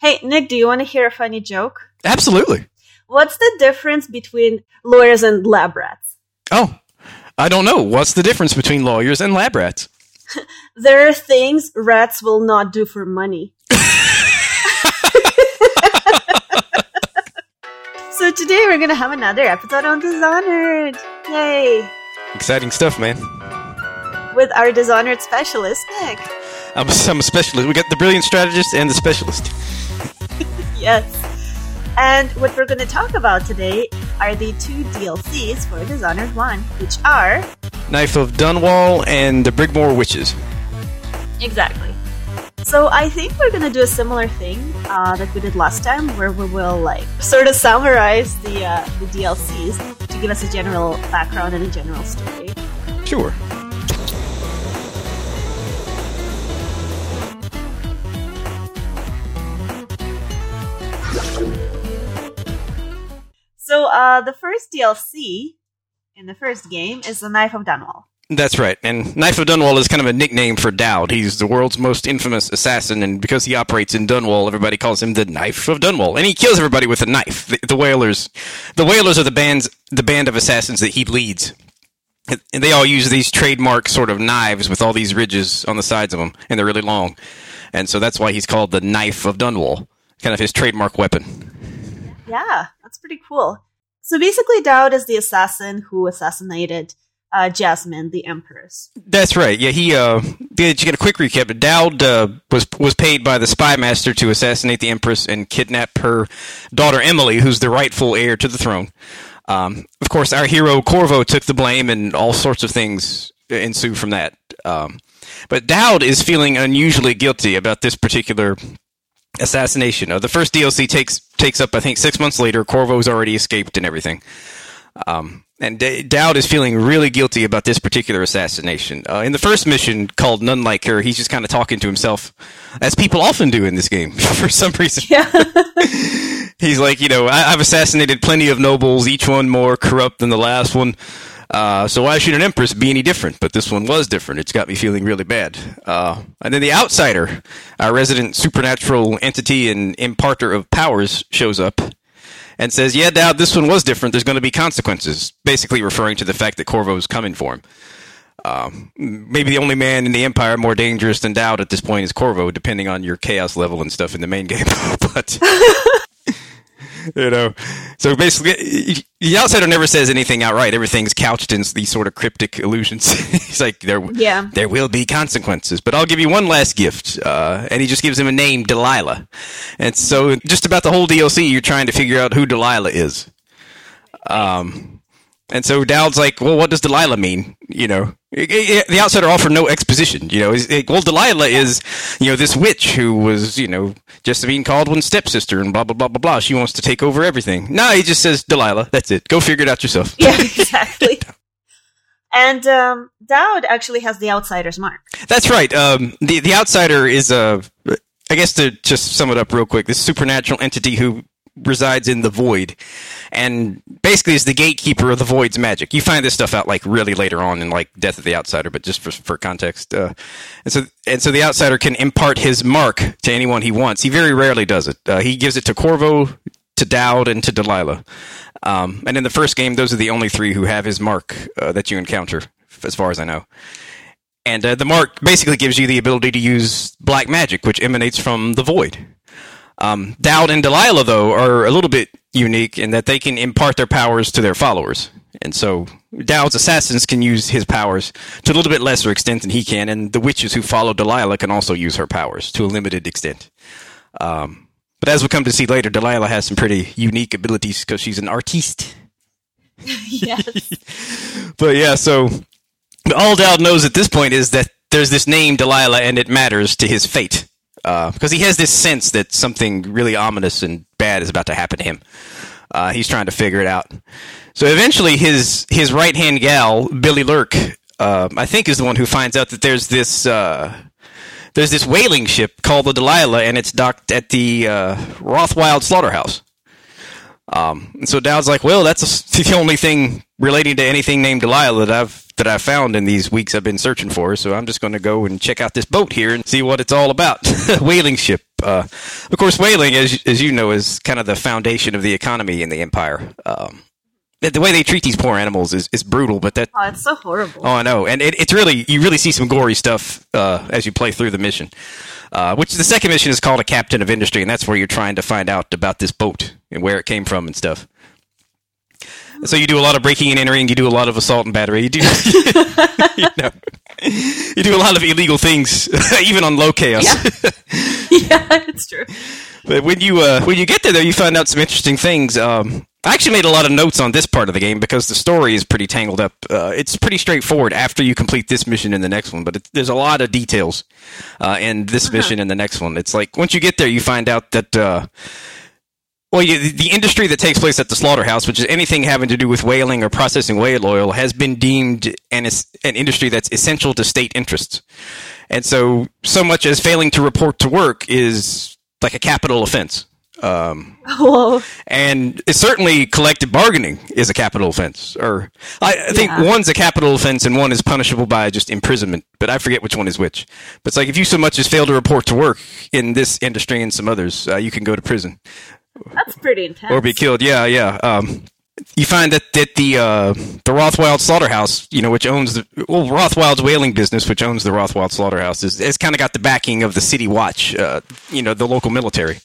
Hey, Nick, do you want to hear a funny joke? Absolutely. What's the difference between lawyers and lab rats? Oh, I don't know. What's the difference between lawyers and lab rats? There are things rats will not do for money. so today we're gonna have another episode on Dishonored. Yay! Exciting stuff, man. With our Dishonored specialist, Nick. I'm a, I'm a specialist. We got the brilliant strategist and the specialist. Yes. And what we're going to talk about today are the two DLCs for Dishonored 1, which are. Knife of Dunwall and the Brigmore Witches. Exactly. So I think we're going to do a similar thing uh, that we did last time, where we will like sort of summarize the uh, the DLCs to give us a general background and a general story. Sure. So uh, the first DLC in the first game is the Knife of Dunwall. That's right. And Knife of Dunwall is kind of a nickname for Daud. He's the world's most infamous assassin, and because he operates in Dunwall, everybody calls him the Knife of Dunwall. And he kills everybody with a knife. The, the Whalers, the Whalers are the band's the band of assassins that he leads. And they all use these trademark sort of knives with all these ridges on the sides of them, and they're really long. And so that's why he's called the Knife of Dunwall, kind of his trademark weapon. Yeah, that's pretty cool. So basically, Daud is the assassin who assassinated uh, Jessamine, the Empress. That's right. Yeah, he. Uh, You get a quick recap, Daud uh, was was paid by the spy master to assassinate the Empress and kidnap her daughter Emily, who's the rightful heir to the throne. Um, of course, our hero Corvo took the blame, and all sorts of things ensue from that. Um, but Dowd is feeling unusually guilty about this particular assassination. Uh, the first DLC takes takes up, I think, six months later. Corvo's already escaped and everything. Um, and D- Daud is feeling really guilty about this particular assassination. Uh, in the first mission called None Like Her, he's just kind of talking to himself, as people often do in this game for some reason. Yeah. he's like, you know, I- I've assassinated plenty of nobles, each one more corrupt than the last one. Uh, so why should an empress be any different? But this one was different. It's got me feeling really bad. Uh, and then the outsider, our resident supernatural entity and imparter of powers, shows up and says, "Yeah, Daud, this one was different. There's going to be consequences." Basically, referring to the fact that Corvo's coming for him. Um, maybe the only man in the Empire more dangerous than Daud at this point is Corvo, depending on your chaos level and stuff in the main game. but you know, so basically, the outsider never says anything outright. Everything's couched in these sort of cryptic illusions. He's like, there, Yeah. there will be consequences, but I'll give you one last gift. Uh, and he just gives him a name, Delilah. And so, just about the whole DLC, you're trying to figure out who Delilah is. Um, and so Daud's like, well, what does Delilah mean? You know, It- it- the outsider offered no exposition. You know, He's well, Delilah is, you know, this witch who was, you know, Josephine Caldwell's stepsister and blah, blah, blah, blah, blah. She wants to take over everything. No, he just says Delilah. That's it. Go figure it out yourself. yeah, exactly. And um, Daud actually has the outsider's mark. That's right. Um, the the outsider is a, I guess to just sum it up real quick, this supernatural entity who resides in the void, and basically is the gatekeeper of the void's magic. You find this stuff out like really later on in like Death of the Outsider, but just for for context. Uh, and so and so the outsider can impart his mark to anyone he wants. He very rarely does it. Uh, he gives it to Corvo, to Daud, and to Delilah. Um, and in the first game, those are the only three who have his mark uh, that you encounter, as far as I know. And uh, the mark basically gives you the ability to use black magic, which emanates from the void. Um, Daud and Delilah, though, are a little bit unique in that they can impart their powers to their followers. And so Daud's assassins can use his powers to a little bit lesser extent than he can, and the witches who follow Delilah can also use her powers to a limited extent. Um, but as we come to see later, Delilah has some pretty unique abilities because she's an artiste. yes. But yeah, so all Daud knows at this point is that there's this name Delilah, and it matters to his fate uh, because he has this sense that something really ominous and bad is about to happen to him. Uh, he's trying to figure it out. So eventually, his his right hand gal, Billy Lurk, uh, I think, is the one who finds out that there's this uh, there's this whaling ship called the Delilah, and it's docked at the uh, Rothwild slaughterhouse. Um, and so Daud's like, well, that's the only thing relating to anything named Delilah that I've that I found in these weeks I've been searching for. So I'm just going to go and check out this boat here and see what it's all about. whaling ship. Uh, of course, whaling, as as you know, is kind of the foundation of the economy in the empire. Um, the, way they treat these poor animals is, is brutal, but that Oh, it's so horrible. Oh, I know, and it, it's really you really see some gory stuff uh, as you play through the mission. Uh, which the second mission is called a captain of industry, and that's where you're trying to find out about this boat and where it came from and stuff. So you do a lot of breaking and entering. You do a lot of assault and battery. You do, you, know, you do a lot of illegal things, even on low chaos. yeah, it's true. But when you uh, when you get there, though, you find out some interesting things. Um, I actually made a lot of notes on this part of the game because the story is pretty tangled up. Uh, it's pretty straightforward after you complete this mission and the next one, but it, there's a lot of details uh, in this mission and the next one. It's like once you get there, you find out that. Well, the industry that takes place at the slaughterhouse, which is anything having to do with whaling or processing whale oil, has been deemed an, an industry that's essential to state interests. And so, so much as failing to report to work is like a capital offense. Um, Whoa. and it's certainly collective bargaining is a capital offense. Or I, I think Yeah. one's a capital offense and one is punishable by just imprisonment. But I forget which one is which. But it's like if you so much as fail to report to work in this industry and some others, uh, you can go to prison That's pretty intense. or be killed. Yeah, yeah. Um, you find that that the uh, the Rothwild slaughterhouse, you know, which owns the well, Rothwild's whaling business, which owns the Rothwild slaughterhouse, is it's kind of got the backing of the city watch, uh, you know, the local military.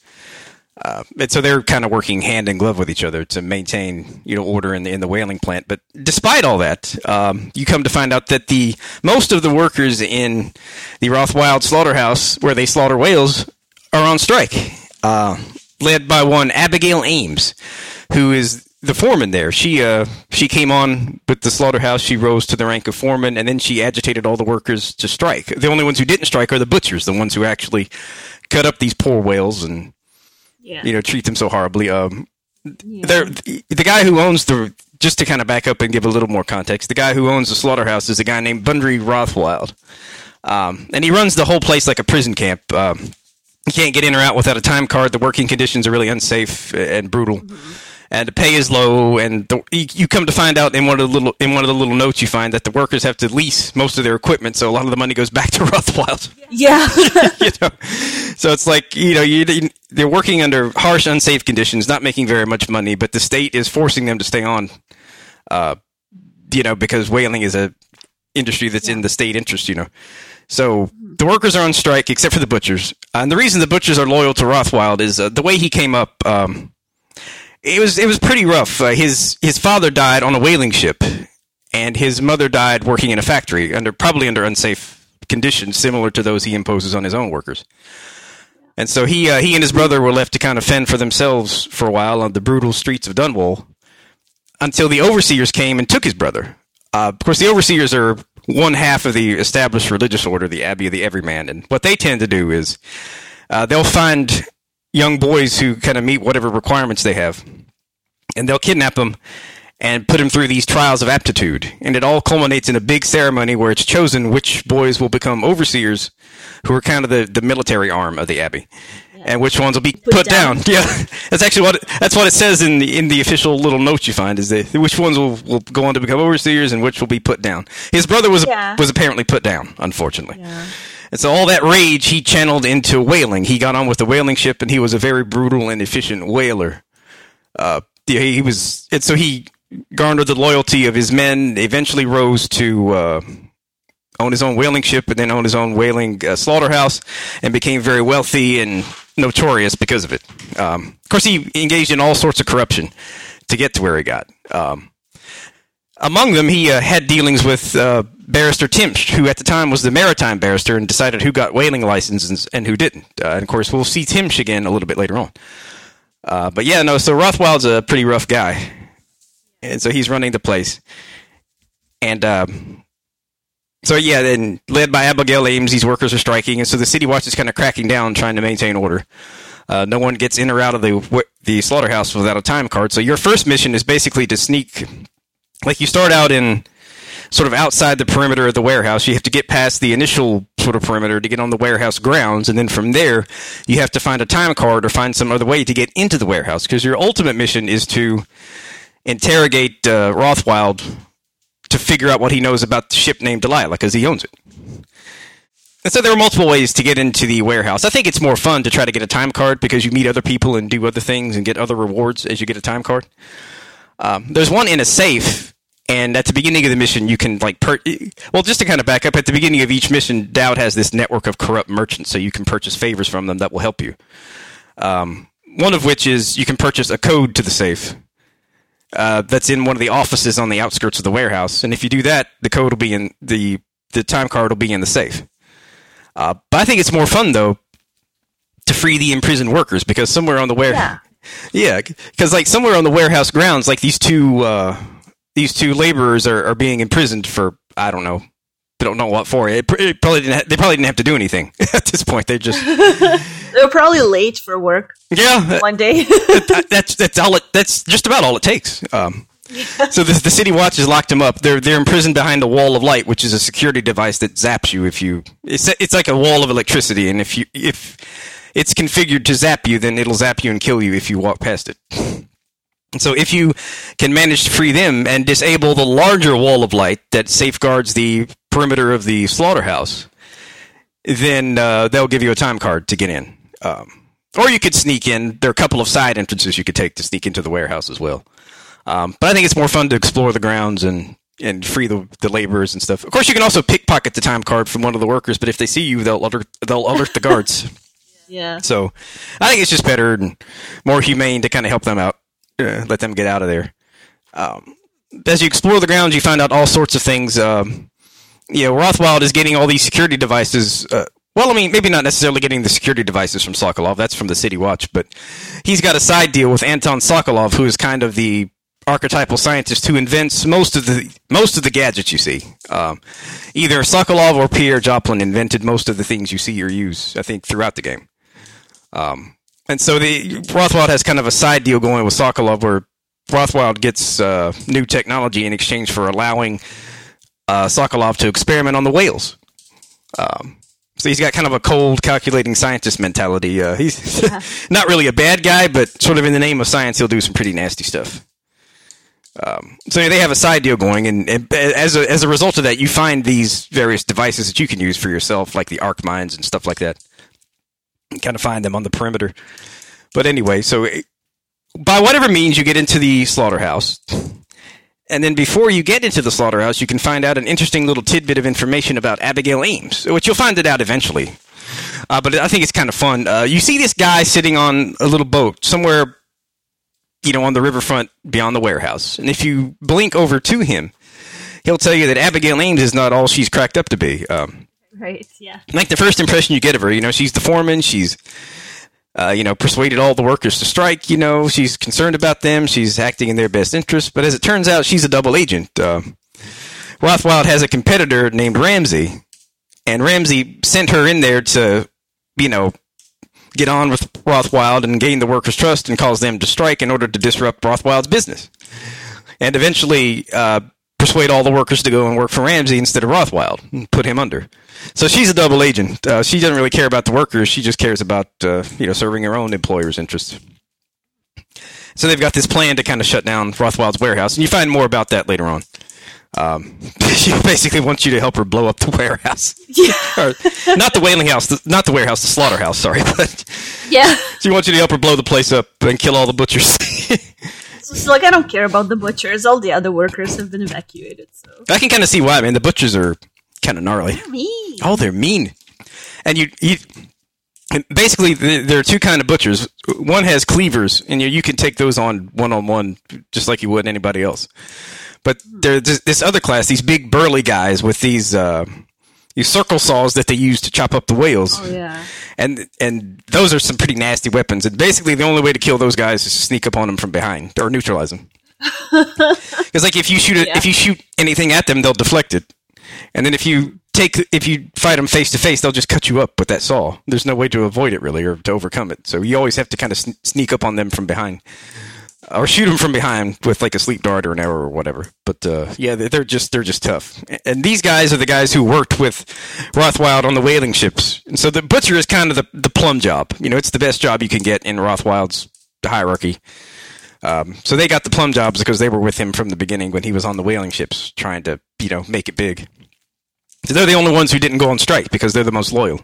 Uh, and so they're kind of working hand in glove with each other to maintain, you know, order in the in the whaling plant. But despite all that, um, you come to find out that the most of the workers in the Rothwild slaughterhouse, where they slaughter whales, are on strike, uh, led by one Abigail Ames, who is the foreman there. She uh, she came on with the slaughterhouse. She rose to the rank of foreman, and then she agitated all the workers to strike. The only ones who didn't strike are the butchers, the ones who actually cut up these poor whales and yeah. you know treat them so horribly. Um, yeah. there, the, the guy who owns the just to kind of back up and give a little more context, the guy who owns the slaughterhouse is a guy named Bundry Rothwild, um, and he runs the whole place like a prison camp. Um, you can't get in or out without a time card. The working conditions are really unsafe and brutal. And the pay is low, and the, you, you come to find out in one of the little in one of the little notes you find that the workers have to lease most of their equipment, so a lot of the money goes back to Rothwild yeah. you know, so it's like you know you, they're working under harsh, unsafe conditions, not making very much money, but the state is forcing them to stay on. Uh, you know, because whaling is a industry that's in the state interest. You know, so the workers are on strike except for the butchers, and the reason the butchers are loyal to Rothwild is uh, the way he came up. Um, it was it was pretty rough. Uh, his his father died on a whaling ship, and his mother died working in a factory under probably under unsafe conditions similar to those he imposes on his own workers. And so he uh, he and his brother were left to kind of fend for themselves for a while on the brutal streets of Dunwall until the overseers came and took his brother. Uh, of course, the overseers are one half of the established religious order, the Abbey of the Everyman, and what they tend to do is uh, they'll find young boys who kind of meet whatever requirements they have, and they'll kidnap them and put them through these trials of aptitude. And it all culminates in a big ceremony where it's chosen which boys will become overseers, who are kind of the, the military arm of the abbey. And which ones will be put, down. down. Yeah, that's actually what it, that's what it says in the in the official little notes you find is that which ones will, will go on to become overseers and which will be put down. His brother was Yeah. was apparently put down, unfortunately. Yeah. And so all that rage he channeled into whaling. He got on with the whaling ship, and he was a very brutal and efficient whaler. Uh, yeah, he was, and so he garnered the loyalty of his men. Eventually, rose to uh, own his own whaling ship, and then owned his own whaling uh, slaughterhouse, and became very wealthy and notorious because of it. Um, of course, he engaged in all sorts of corruption to get to where he got. Um, among them, he uh, had dealings with uh, Barrister Timsh, who at the time was the maritime barrister and decided who got whaling licenses and who didn't. Uh, and of course, we'll see Timsh again a little bit later on. Uh, but yeah, no, so Rothwild's a pretty rough guy. And so he's running the place. And um, so, yeah, then led by Abigail Ames, these workers are striking. And so the city watch is kind of cracking down, trying to maintain order. Uh, no one gets in or out of the the slaughterhouse without a time card. So your first mission is basically to sneak like you start out in sort of outside the perimeter of the warehouse. You have to get past the initial sort of perimeter to get on the warehouse grounds, and then from there, you have to find a time card or find some other way to get into the warehouse. Because your ultimate mission is to interrogate uh, Rothwild to figure out what he knows about the ship named Delilah because he owns it. And so there are multiple ways to get into the warehouse. I think it's more fun to try to get a time card because you meet other people and do other things and get other rewards as you get a time card. Um, there's one in a safe, and at the beginning of the mission, you can like per. Well, just to kind of back up, at the beginning of each mission, Daud has this network of corrupt merchants, so you can purchase favors from them that will help you. Um, one of which is you can purchase a code to the safe. Uh, that's in one of the offices on the outskirts of the warehouse, and if you do that, the code will be in the the time card will be in the safe. Uh, but I think it's more fun though to free the imprisoned workers because somewhere on the warehouse, Yeah. yeah, because like somewhere on the warehouse grounds, like these two uh, these two laborers are, are being imprisoned for I don't know, they don't know what for. It, it probably didn't. Ha- they probably didn't have to do anything at this point. They just They were probably late for work yeah. one day. that- that's that's all it. That's just about all it takes. Um, so the, the city watch has locked them up. They're they're imprisoned behind a wall of light, which is a security device that zaps you if you. It's it's like a wall of electricity, and if you if it's configured to zap you, then it'll zap you and kill you if you walk past it. So if you can manage to free them and disable the larger wall of light that safeguards the perimeter of the slaughterhouse, then uh, they'll give you a time card to get in. Um, or you could sneak in. There are a couple of side entrances you could take to sneak into the warehouse as well. Um, but I think it's more fun to explore the grounds and, and free the, the laborers and stuff. Of course, you can also pickpocket the time card from one of the workers, but if they see you, they'll alert, they'll alert the guards. yeah. So I think it's just better and more humane to kind of help them out, uh, let them get out of there. Um, as you explore the grounds, you find out all sorts of things. Um, you know, Rothwild is getting all these security devices. Uh, well, I mean, maybe not necessarily getting the security devices from Sokolov. That's from the City Watch, but he's got a side deal with Anton Sokolov, who is kind of the archetypal scientist who invents most of the most of the gadgets you see. Um, either Sokolov or Piero Joplin invented most of the things you see or use. I think throughout the game. Um, and so the Rothwild has kind of a side deal going with Sokolov, where Rothwild gets uh, new technology in exchange for allowing uh, Sokolov to experiment on the whales. Um, so he's got kind of a cold, calculating scientist mentality. Uh, he's not really a bad guy, but sort of in the name of science, he'll do some pretty nasty stuff. Um, so they have a side deal going, and, and as a, as a result of that, you find these various devices that you can use for yourself, like the arc mines and stuff like that. Kind of find them on the perimeter. But anyway, so by whatever means you get into the slaughterhouse, and then before you get into the slaughterhouse, you can find out an interesting little tidbit of information about Abigail Ames, which you'll find it out eventually. Uh, but I think it's kind of fun. Uh, you see this guy sitting on a little boat somewhere, you know, on the riverfront beyond the warehouse. And if you blink over to him, he'll tell you that Abigail Ames is not all she's cracked up to be. Um, Right. Yeah. like the first impression you get of her, you know, she's the foreman. She's, uh, you know, persuaded all the workers to strike. You know, she's concerned about them. She's acting in their best interest. But as it turns out, she's a double agent. Uh, Rothwild has a competitor named Ramsey, and Ramsey sent her in there to, you know, get on with Rothwild and gain the workers' trust and cause them to strike in order to disrupt Rothwild's business. And eventually, uh, persuade all the workers to go and work for Ramsey instead of Rothwild and put him under. So she's a double agent. Uh, she doesn't really care about the workers. She just cares about uh, you know serving her own employer's interests. So they've got this plan to kind of shut down Rothwild's warehouse, and you find more about that later on. Um, she basically wants you to help her blow up the warehouse, Yeah. or not the whaling house, the, not the warehouse, the slaughterhouse. Sorry, but Yeah. she wants you to help her blow the place up and kill all the butchers. So, like, I don't care about the butchers. All the other workers have been evacuated. So. I can kind of see why. Man, the butchers are kind of gnarly. Me. Oh, they're mean. And you, you and basically th- there are two kind of butchers. One has cleavers, and you, you can take those on one on one just like you would anybody else. But there's this, this other class, these big burly guys with these uh, these circle saws that they use to chop up the whales. Oh yeah. And and those are some pretty nasty weapons. And basically, the only way to kill those guys is to sneak up on them from behind or neutralize them. Because like if you shoot it, Yeah. if you shoot anything at them, they'll deflect it. And then if you take if you fight them face to face, they'll just cut you up with that saw. There's no way to avoid it really or to overcome it. So you always have to kind of sn- sneak up on them from behind. Or shoot them from behind with like a sleep dart or an arrow or whatever. But uh, yeah, they're just they're just tough. And these guys are the guys who worked with Rothwild on the whaling ships. And so the butcher is kind of the the plum job. You know, it's the best job you can get in Rothwild's hierarchy. Um, so they got the plum jobs because they were with him from the beginning when he was on the whaling ships trying to, you know, make it big. So they're the only ones who didn't go on strike because they're the most loyal.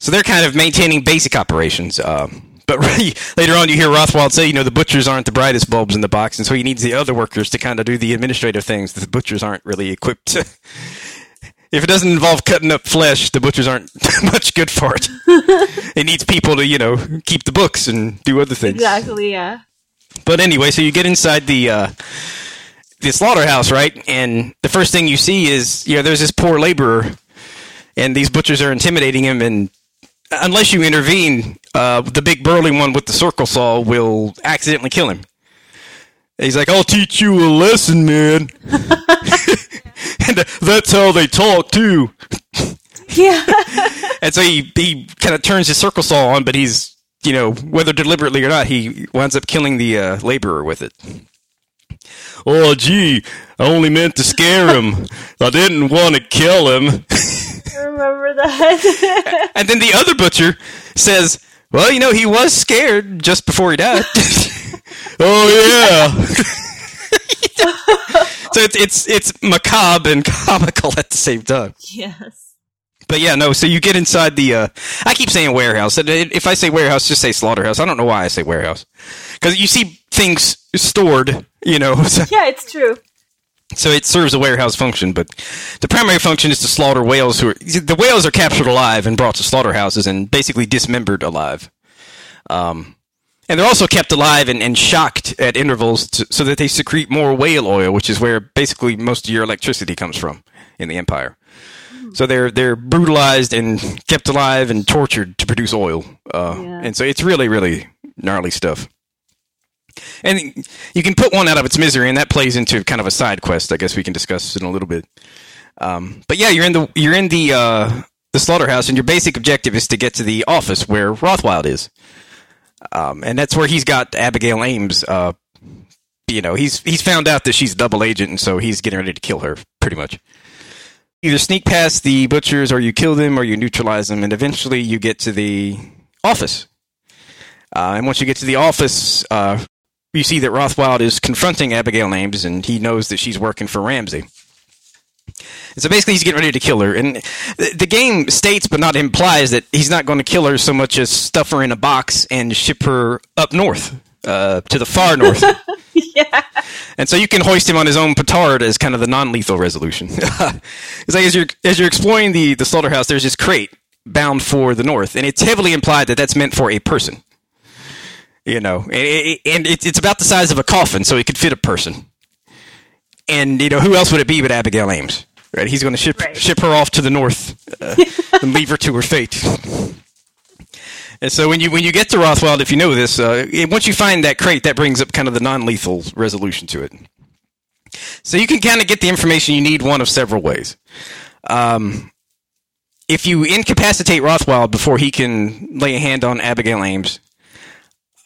So they're kind of maintaining basic operations. Um, but later on, you hear Rothwild say, you know, the butchers aren't the brightest bulbs in the box, and so he needs the other workers to kind of do the administrative things that the butchers aren't really equipped to. if it doesn't involve cutting up flesh, the butchers aren't much good for it. it needs people to, you know, keep the books and do other things. Exactly, yeah. But anyway, so you get inside the uh, the slaughterhouse, right? And the first thing you see is, you know, there's this poor laborer, and these butchers are intimidating him, and unless you intervene, uh, the big burly one with the circle saw will accidentally kill him. He's like, "I'll teach you a lesson, man." and uh, that's how they talk too. Yeah. And so he he kind of turns his circle saw on, but he's you know whether deliberately or not, he winds up killing the uh, laborer with it. Oh, gee, I only meant to scare him. I didn't want to kill him. I remember that. and then the other butcher says, "Well, you know, he was scared just before he died." oh yeah. so it's it's it's macabre and comical at the same time. yes. But yeah, no. So you get inside the. Uh, I keep saying warehouse. If I say warehouse, just say slaughterhouse. I don't know why I say warehouse because you see things stored. You know, so, Yeah, it's true. So it serves a warehouse function. But the primary function is to slaughter whales. Who are the whales are captured alive and brought to slaughterhouses and basically dismembered alive. Um, and they're also kept alive and, and shocked at intervals to, so that they secrete more whale oil, which is where basically most of your electricity comes from in the empire. So they're they're brutalized and kept alive and tortured to produce oil, uh, Yeah. and so it's really really gnarly stuff. And you can put one out of its misery, and that plays into kind of a side quest. I guess we can discuss in a little bit. Um, but yeah, you're in the you're in the uh, the slaughterhouse, and your basic objective is to get to the office where Rothwild is, um, and that's where he's got Abigail Ames. Uh, you know, he's he's found out that she's a double agent, and so he's getting ready to kill her, pretty much either sneak past the butchers or you kill them or you neutralize them and eventually you get to the office uh, and once you get to the office uh, you see that rothwild is confronting abigail ames and he knows that she's working for ramsey so basically he's getting ready to kill her and the, the game states but not implies that he's not going to kill her so much as stuff her in a box and ship her up north uh, to the far north Yeah. and so you can hoist him on his own petard as kind of the non-lethal resolution. it's like as you're as you're exploring the the slaughterhouse, there's this crate bound for the north, and it's heavily implied that that's meant for a person. You know, and, and it's about the size of a coffin, so it could fit a person. And you know, who else would it be but Abigail Ames? Right? He's going to ship Right. ship her off to the north uh, and leave her to her fate. And so when you when you get to Rothwild, if you know this, uh, once you find that crate, that brings up kind of the non-lethal resolution to it. So you can kind of get the information you need one of several ways. Um, if you incapacitate Rothwild before he can lay a hand on Abigail Ames,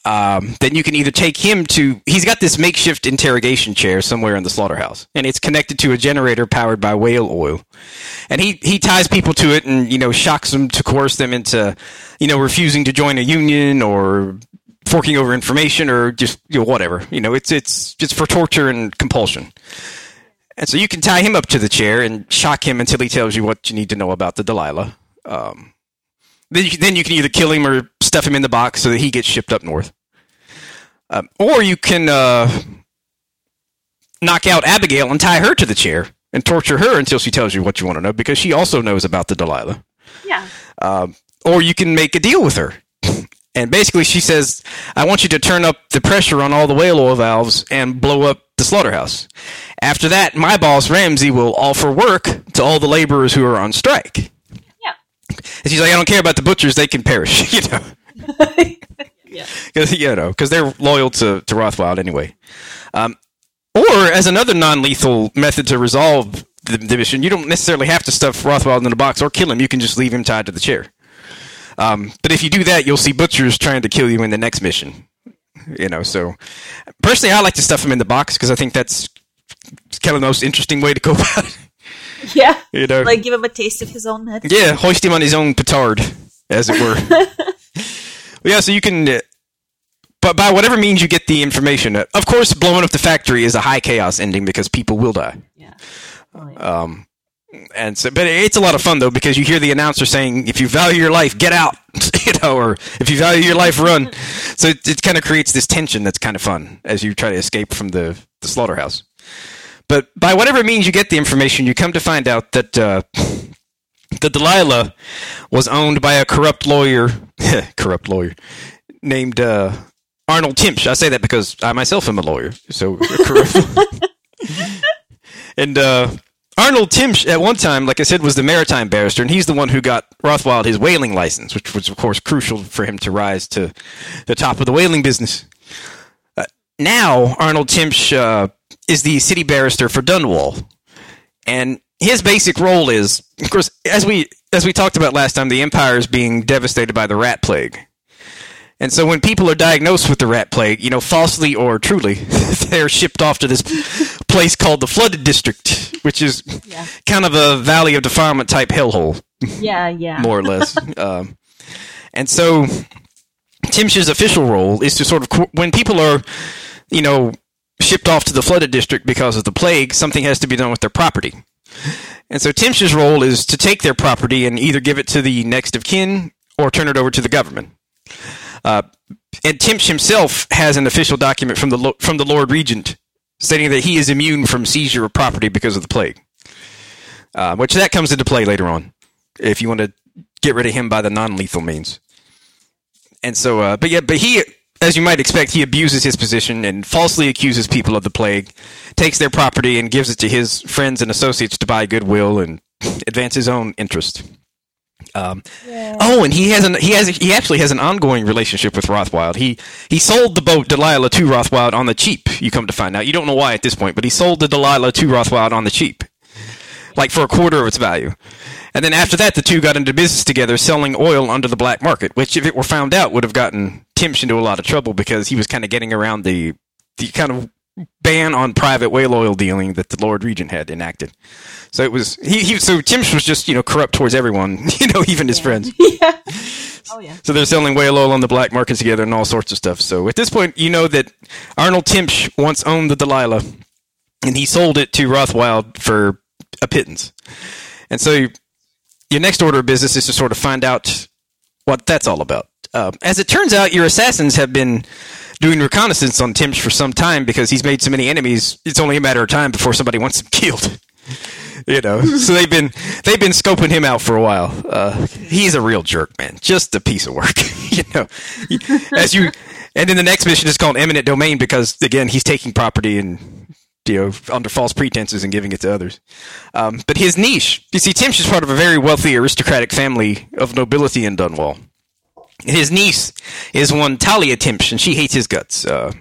um, then you can either take him to. He's got this makeshift interrogation chair somewhere in the slaughterhouse, and it's connected to a generator powered by whale oil. And he he ties people to it, and you know shocks them to coerce them into, you know, refusing to join a union or forking over information or just you know whatever. You know, it's it's it's for torture and compulsion. And so you can tie him up to the chair and shock him until he tells you what you need to know about the Delilah. Um, then you, then you can either kill him or stuff him in the box so that he gets shipped up north. Um, or you can uh, knock out Abigail and tie her to the chair and torture her until she tells you what you want to know because she also knows about the Delilah. Yeah. Um, or you can make a deal with her. And basically, she says, I want you to turn up the pressure on all the whale oil valves and blow up the slaughterhouse. After that, my boss, Ramsey, will offer work to all the laborers who are on strike. And she's like, I don't care about the butchers, they can perish, you know. Yeah. Cause, you know, because they're loyal to, to Rothwild anyway. Um, or as another non-lethal method to resolve the, the mission, you don't necessarily have to stuff Rothwild in a box or kill him. You can just leave him tied to the chair. Um, but if you do that, you'll see butchers trying to kill you in the next mission. You know, so personally, I like to stuff him in the box because I think that's kind of the most interesting way to go about it. Yeah. You know, Like give him a taste of his own medicine. yeah, hoist him on his own petard, as it were. yeah, so you can uh, but by whatever means you get the information, uh, of course, blowing up the factory is a high chaos ending because people will die. Yeah. Oh, yeah. Um, and so, but it's a lot of fun though because you hear the announcer saying, "If you value your life, get out," you know, or "If you value your life, run." so it, it kind of creates this tension that's kind of fun as you try to escape from the the slaughterhouse. But by whatever means you get the information, you come to find out that uh, the Delilah was owned by a corrupt lawyer, corrupt lawyer named uh, Arnold Timsh. I say that because I myself am a lawyer, so corrupt. and uh, Arnold Timsh, at one time, like I said, was the maritime barrister, and he's the one who got Rothschild his whaling license, which was, of course, crucial for him to rise to the top of the whaling business. Uh, now, Arnold Timpsch uh, is the city barrister for Dunwall, and his basic role is, of course, as we as we talked about last time, the empire is being devastated by the rat plague. And so when people are diagnosed with the rat plague, you know, falsely or truly, they're shipped off to this place called the Flooded District, which is Yeah. kind of a Valley of Defilement type hellhole, Yeah, yeah. more or less. um, and so Timsh's official role is to sort of, when people are, you know, shipped off to the Flooded District because of the plague, something has to be done with their property. And so Timsh's role is to take their property and either give it to the next of kin or turn it over to the government. Uh, and Timsh himself has an official document from the from the Lord Regent stating that he is immune from seizure of property because of the plague. Uh, which that comes into play later on, if you want to get rid of him by the non-lethal means. And so, uh, but yeah, but he, as you might expect, he abuses his position and falsely accuses people of the plague, takes their property and gives it to his friends and associates to buy goodwill and advance his own interest. Um, Oh, and he has an he has he actually has an ongoing relationship with Rothwild. He he sold the boat Delilah to Rothwild on the cheap. You come to find out, you don't know why at this point, but he sold the Delilah to Rothwild on the cheap, like for a quarter of its value. And then after that, the two got into business together, selling oil under the black market. Which, if it were found out, would have gotten Timsh into a lot of trouble because he was kind of getting around the the kind of ban on private whale oil dealing that the Lord Regent had enacted. So it was he, he so Timsh was just you know corrupt towards everyone, you know, even his friends. yeah. Oh yeah. So they're selling whale oil on the black market together and all sorts of stuff. So at this point, you know that Arnold Timsh once owned the Delilah, and he sold it to Rothwild for a pittance. And so your next order of business is to sort of find out what that's all about. Uh, as it turns out, your assassins have been doing reconnaissance on Timsh for some time because he's made so many enemies. It's only a matter of time before somebody wants him killed. you know, so they've been they've been scoping him out for a while. Uh, he's a real jerk, man. Just a piece of work. you know, as you and then the next mission is called eminent domain because again he's taking property and you know under false pretenses and giving it to others. Um, but his niche, you see, Timsh is part of a very wealthy aristocratic family of nobility in Dunwall. His niece is one Talia Timsh, and she hates his guts. Uh,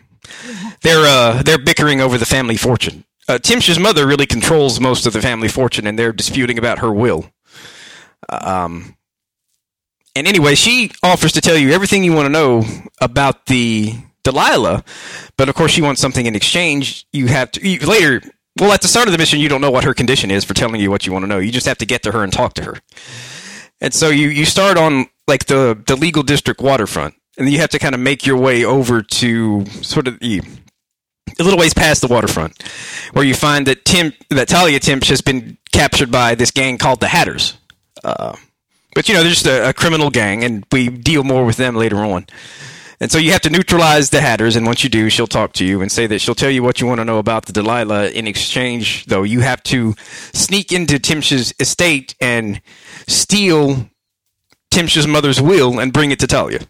they're uh, they're bickering over the family fortune. Uh, Timsh's mother really controls most of the family fortune, and they're disputing about her will. Um, and anyway, she offers to tell you everything you want to know about the Delilah, but of course, she wants something in exchange. You have to you, later. Well, at the start of the mission, you don't know what her condition is for telling you what you want to know. You just have to get to her and talk to her. And so you, you start on like the, the legal district waterfront, and you have to kind of make your way over to sort of the a little ways past the waterfront, where you find that Tim that Talia Timsh has been captured by this gang called the Hatters. Uh, but you know, they're just a, a criminal gang, and we deal more with them later on. And so you have to neutralize the Hatters, and once you do, she'll talk to you and say that she'll tell you what you want to know about the Delilah. In exchange, though, you have to sneak into Timsh's estate and steal Timsh's mother's will and bring it to Talia.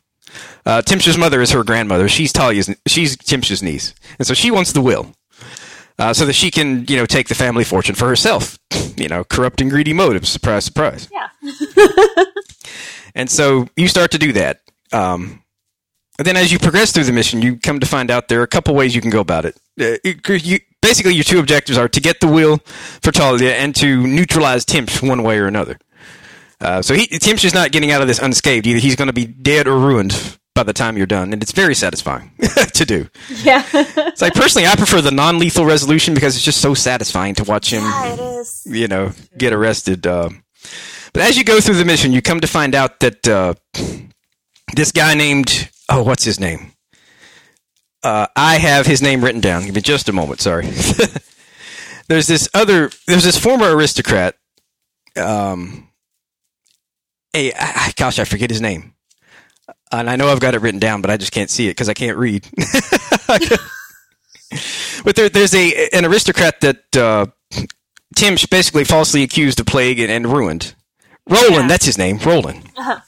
Uh, Timsh's mother is her grandmother. She's Talia's. She's Timsh's niece, and so she wants the will, uh, so that she can, you know, take the family fortune for herself. You know, corrupt and greedy motives. Surprise, surprise. Yeah. And so you start to do that. Um, and then as you progress through the mission, you come to find out there are a couple ways you can go about it. Uh, you, basically, your two objectives are to get the will for Talia and to neutralize Timsh one way or another. Uh, so he, Timsh is not getting out of this unscathed. Either he's going to be dead or ruined by the time you're done, and it's very satisfying to do. Yeah. It's like personally, I prefer the non-lethal resolution because it's just so satisfying to watch him yeah, you know, get arrested. Uh, but as you go through the mission, you come to find out that uh, this guy named oh, what's his name? uh, I have his name written down. Give me just a moment. Sorry. there's this other. There's this former aristocrat. Um. Hey, I, gosh, I forget his name, and I know I've got it written down, but I just can't see it because I can't read. but there, there's a an aristocrat that uh, Tim basically falsely accused of plague and, and ruined. Roland, yeah. that's his name, Roland. Uh-huh.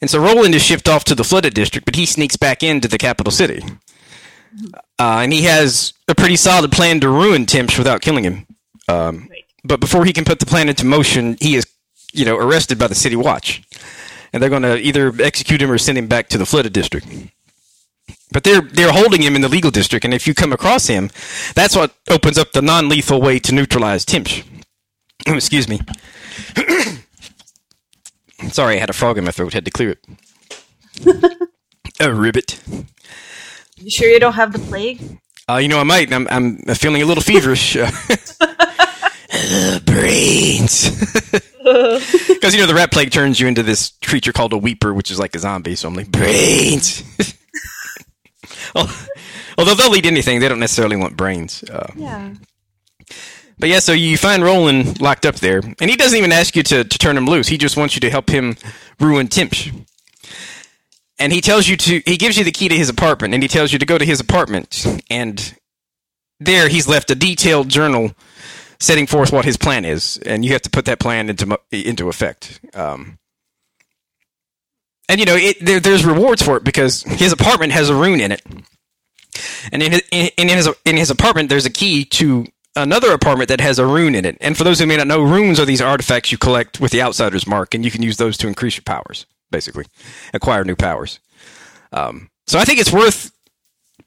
And so Roland is shipped off to the flooded district, but he sneaks back into the capital city. Uh, and he has a pretty solid plan to ruin Timsh without killing him. Um, right. But before he can put the plan into motion, he is, you know, arrested by the city watch, and they're going to either execute him or send him back to the flooded district. But they're they're holding him in the legal district, and if you come across him, that's what opens up the non-lethal way to neutralize Timsh. Excuse me. Sorry, I had a frog in my throat. Had to clear it. a ribbit. You sure you don't have the plague? Uh, you know, I might. I'm, I'm feeling a little feverish. brains. Because, you know, the rat plague turns you into this creature called a weeper, which is like a zombie. So I'm like, brains. Although they'll eat anything, they don't necessarily want brains. Uh, yeah. But yeah, so you find Roland locked up there, and he doesn't even ask you to, to turn him loose. He just wants you to help him ruin Timsh. And he tells you to, he gives you the key to his apartment, and he tells you to go to his apartment. And there he's left a detailed journal setting forth what his plan is, and you have to put that plan into into effect. Um, and you know, it, there, there's rewards for it because his apartment has a rune in it, and in his, in, in his in his apartment there's a key to another apartment that has a rune in it. And for those who may not know, runes are these artifacts you collect with the outsider's mark, and you can use those to increase your powers, basically, acquire new powers. Um, so I think it's worth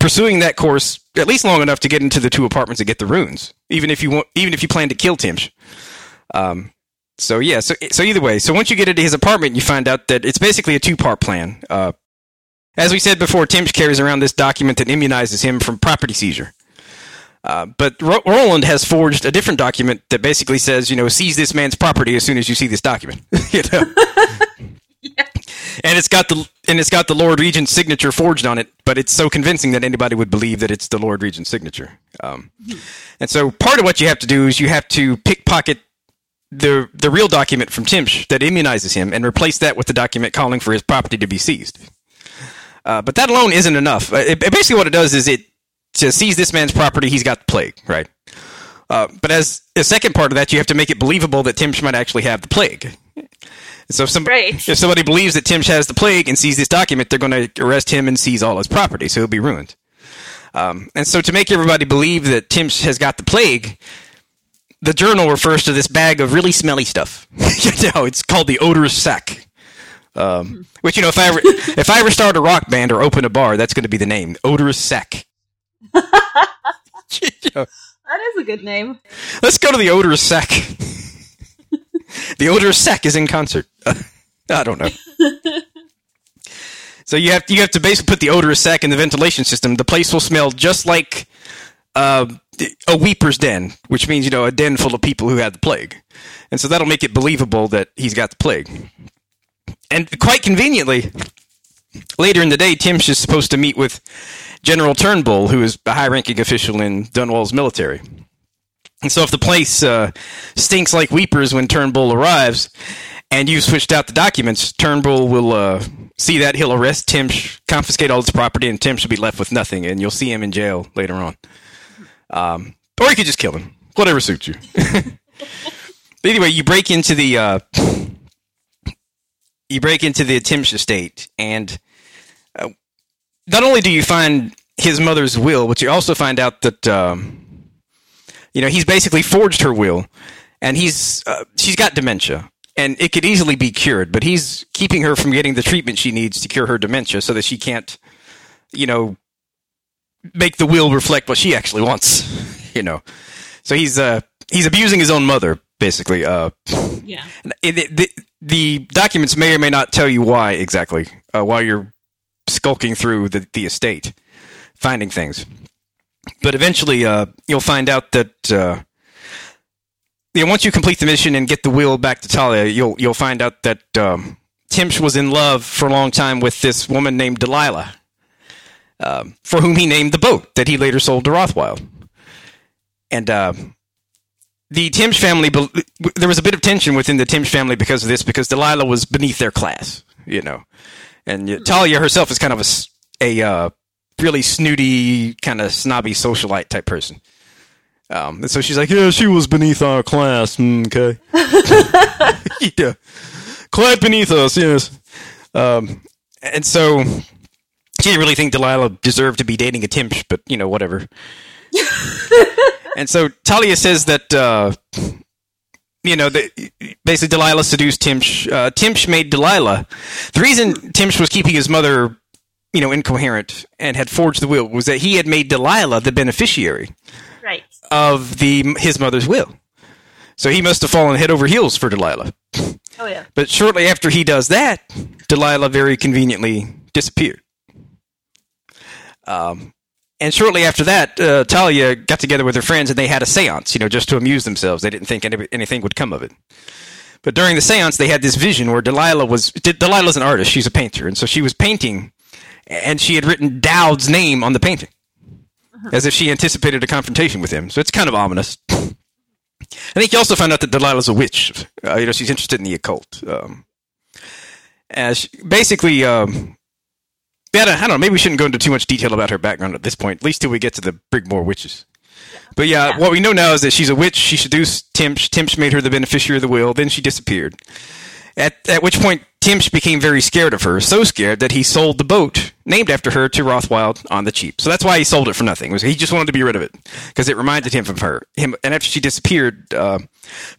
pursuing that course at least long enough to get into the two apartments and get the runes, even if you want, even if you plan to kill Timsh. Um, so yeah, so so either way, so once you get into his apartment, you find out that it's basically a two-part plan. Uh, as we said before, Timsh carries around this document that immunizes him from property seizure. Uh, but Ro- Roland has forged a different document that basically says, you know, seize this man's property as soon as you see this document. you know? And it's got the and it's got the Lord Regent's signature forged on it, but it's so convincing that anybody would believe that it's the Lord Regent's signature. Um. And so part of what you have to do is you have to pickpocket the the real document from Timsh that immunizes him and replace that with the document calling for his property to be seized. Uh, but that alone isn't enough. Uh, it, basically, what it does is it to seize this man's property, he's got the plague, right? Uh, but as a second part of that, you have to make it believable that Timsh might actually have the plague. So if, some, right. if somebody believes that Timsh has the plague and sees this document, they're going to arrest him and seize all his property, so he'll be ruined. Um, and so to make everybody believe that Timsh has got the plague, the journal refers to this bag of really smelly stuff. you know, it's called the odorous sack. Um, which you know, if I ever if I ever start a rock band or open a bar, that's going to be the name, odorous sack. that is a good name. Let's go to the odorous sack. The odorous sack is in concert. Uh, I don't know. so you have you have to basically put the odorous sack in the ventilation system. The place will smell just like uh, a weeper's den, which means you know a den full of people who had the plague, and so that'll make it believable that he's got the plague. And quite conveniently, later in the day, Tim's is supposed to meet with General Turnbull, who is a high ranking official in Dunwall's military. And so if the place uh, stinks like weepers when Turnbull arrives, and you've switched out the documents, Turnbull will uh, see that. He'll arrest Tim, confiscate all his property, and Tim should be left with nothing, and you'll see him in jail later on. Um, or you could just kill him. Whatever suits you. but anyway, you break into the uh, you break into the Timsh estate, and uh, not only do you find his mother's will, but you also find out that um, you know he's basically forged her will, and he's uh, she's got dementia, and it could easily be cured, but he's keeping her from getting the treatment she needs to cure her dementia, so that she can't, you know, make the will reflect what she actually wants. You know, so he's uh he's abusing his own mother basically. Uh, yeah. The, the, the, documents may or may not tell you why exactly uh, while you're skulking through the, the estate, finding things. But eventually, uh, you'll find out that uh, you know, once you complete the mission and get the wheel back to Talia, you'll you'll find out that um, Timsh was in love for a long time with this woman named Delilah, um, for whom he named the boat that he later sold to Rothwild. And uh, the Timsh family, there was a bit of tension within the Timsh family because of this, because Delilah was beneath their class, you know. And Talia herself is kind of a, a uh, really snooty, kind of snobby socialite type person. Um, and so she's like, yeah, she was beneath our class. Mm, okay. yeah. Quite beneath us, yes. Um, and so she didn't really think Delilah deserved to be dating a Timsh, but, you know, whatever. and so Talia says that, uh, you know, the, basically Delilah seduced Timsh. Uh, Timsh made Delilah. The reason Timsh was keeping his mother, you know, incoherent and had forged the will was that he had made Delilah the beneficiary right. of the his mother's will. So he must have fallen head over heels for Delilah. Oh yeah. But shortly after he does that, Delilah very conveniently disappeared. Um, and shortly after that, uh, Talia got together with her friends and they had a seance, you know, just to amuse themselves. They didn't think any, anything would come of it. But during the seance, they had this vision where Delilah was, Delilah's an artist, she's a painter, and so she was painting, and she had written Daud's name on the painting, uh-huh. as if she anticipated a confrontation with him. So it's kind of ominous. I think you also found out that Delilah's a witch. Uh, you know, she's interested in the occult. Um, as basically, um, yeah, I don't know. Maybe we shouldn't go into too much detail about her background at this point, at least till we get to the Brigmore witches. But yeah, yeah, what we know now is that she's a witch. She seduced Timsh. Timsh made her the beneficiary of the will. Then she disappeared. At at which point Timsh became very scared of her, so scared that he sold the boat named after her to Rothwild on the cheap. So that's why he sold it for nothing. Was he just wanted to be rid of it because it reminded him of her. Him, and after she disappeared, uh,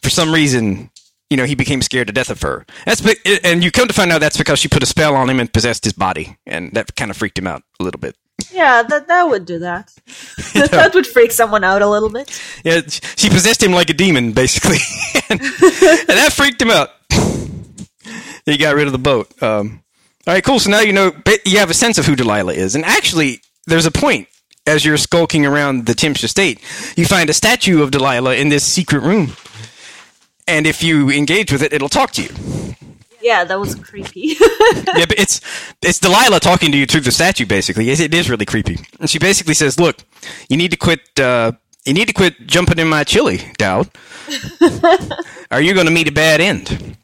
for some reason, you know, he became scared to death of her. That's and you come to find out that's because she put a spell on him and possessed his body, and that kind of freaked him out a little bit. Yeah, that that would do that. that would freak someone out a little bit. Yeah, she possessed him like a demon, basically, and, and, that freaked him out. he got rid of the boat. Um, all right, cool. So now you know you have a sense of who Delilah is, and actually, there's a point as you're skulking around the Timsh estate, you find a statue of Delilah in this secret room and if you engage with it, it'll talk to you. Yeah, that was creepy. yeah, but it's it's Delilah talking to you through the statue. Basically, it, it is really creepy. And she basically says, "Look, you need to quit. Uh, you need to quit jumping in my chili, Daud. Are you going to meet a bad end?"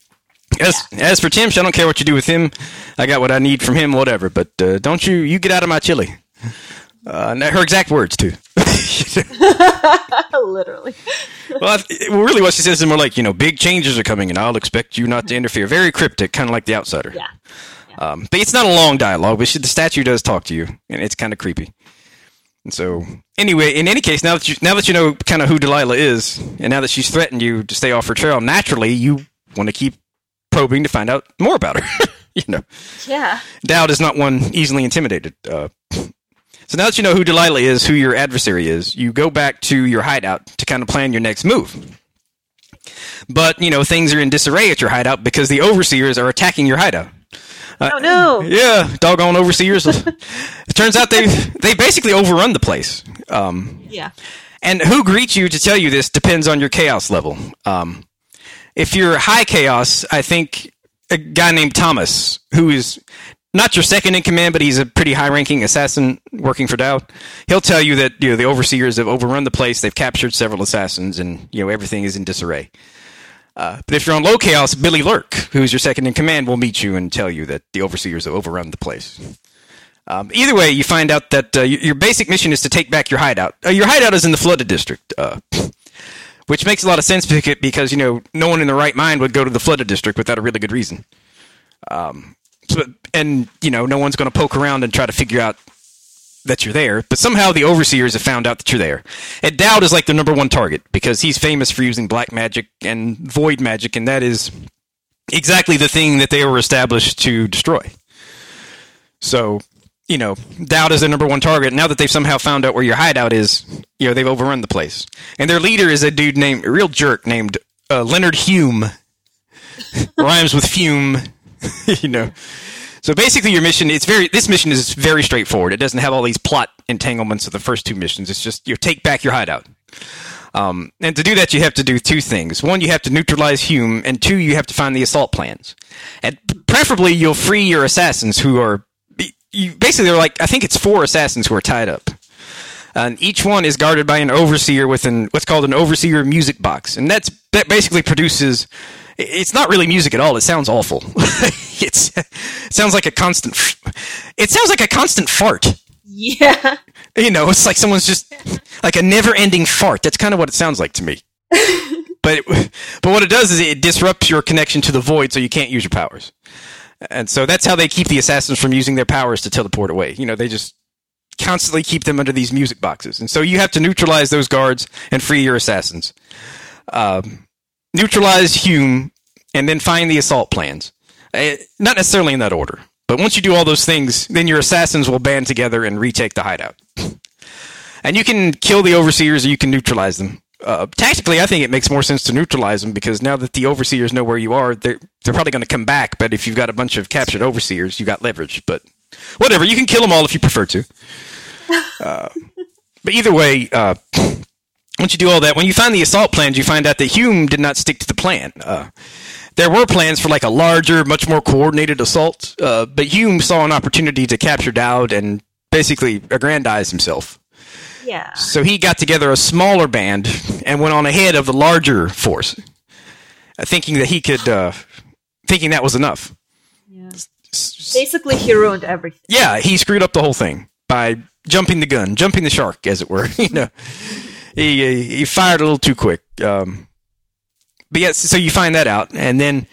As as for Tim, I don't care what you do with him. I got what I need from him, whatever. But uh, don't you you get out of my chili. Uh, her exact words too. Literally. well, really, what she says is more like, you know, big changes are coming, and I'll expect you not to interfere. Very cryptic, kind of like The Outsider. Yeah. yeah. Um, but it's not a long dialogue, but she, the statue does talk to you, and it's kind of creepy. And so, anyway, in any case, now that you now that you know kind of who Delilah is, and now that she's threatened you to stay off her trail, naturally you want to keep probing to find out more about her. you know. Yeah. Daud is not one easily intimidated. Uh, so now that you know who Delilah is, who your adversary is, you go back to your hideout to kind of plan your next move. But, you know, things are in disarray at your hideout because the overseers are attacking your hideout. Uh, oh no! Yeah, doggone overseers. it turns out they they basically overrun the place. Um, yeah. And who greets you to tell you this depends on your chaos level. Um, if you're high chaos, I think a guy named Thomas, who is not your second in command, but he's a pretty high ranking assassin working for Daud. He'll tell you that you know the overseers have overrun the place, they've captured several assassins, and you know everything is in disarray. Uh, but if you're on low chaos, Billy Lurk, who's your second in command, will meet you and tell you that the overseers have overrun the place. Um, either way, you find out that uh, your basic mission is to take back your hideout. Uh, your hideout is in the flooded district, uh, which makes a lot of sense because you know no one in the right mind would go to the flooded district without a really good reason. Um, and you know, no one's going to poke around and try to figure out that you're there. But somehow the overseers have found out that you're there. And Daud is like the number one target because he's famous for using black magic and void magic, and that is exactly the thing that they were established to destroy. So, you know, Daud is their number one target. Now that they've somehow found out where your hideout is, you know, they've overrun the place. And their leader is a dude named, a real jerk named uh, Leonard Hume. Rhymes with fume. you know. So basically, your mission it's very this mission is very straightforward. It doesn't have all these plot entanglements of the first two missions. It's just you take back your hideout. Um, and to do that, you have to do two things. One, you have to neutralize Hume, and two, you have to find the assault plans. And preferably, you'll free your assassins who are you basically they're like I think it's four assassins who are tied up. And each one is guarded by an overseer with an what's called an overseer music box, and that's that basically produces. It's not really music at all. It sounds awful. it's it sounds like a constant. It sounds like a constant fart. Yeah. You know, it's like someone's just like a never-ending fart. That's kind of what it sounds like to me. but it, but what it does is it disrupts your connection to the void, so you can't use your powers. And so that's how they keep the assassins from using their powers to teleport away. You know, they just constantly keep them under these music boxes, and so you have to neutralize those guards and free your assassins. Um, neutralize Hume, and then find the assault plans. Uh, not necessarily in that order, but once you do all those things, then your assassins will band together and retake the hideout. and you can kill the overseers, or you can neutralize them. Uh, tactically, I think it makes more sense to neutralize them because now that the overseers know where you are, they're they're probably going to come back. But if you've got a bunch of captured overseers, you got leverage. But whatever, you can kill them all if you prefer to. Uh, but either way, uh, once you do all that, when you find the assault plans, you find out that Hume did not stick to the plan. Uh, there were plans for like a larger, much more coordinated assault, uh, but Hume saw an opportunity to capture Daud and basically aggrandize himself. Yeah. So he got together a smaller band and went on ahead of the larger force, uh, thinking that he could, uh, thinking that was enough. Yeah. Basically, he ruined everything. Yeah, he screwed up the whole thing by jumping the gun, jumping the shark, as it were. you know, he uh, he fired a little too quick. Um, but yes, so you find that out, and then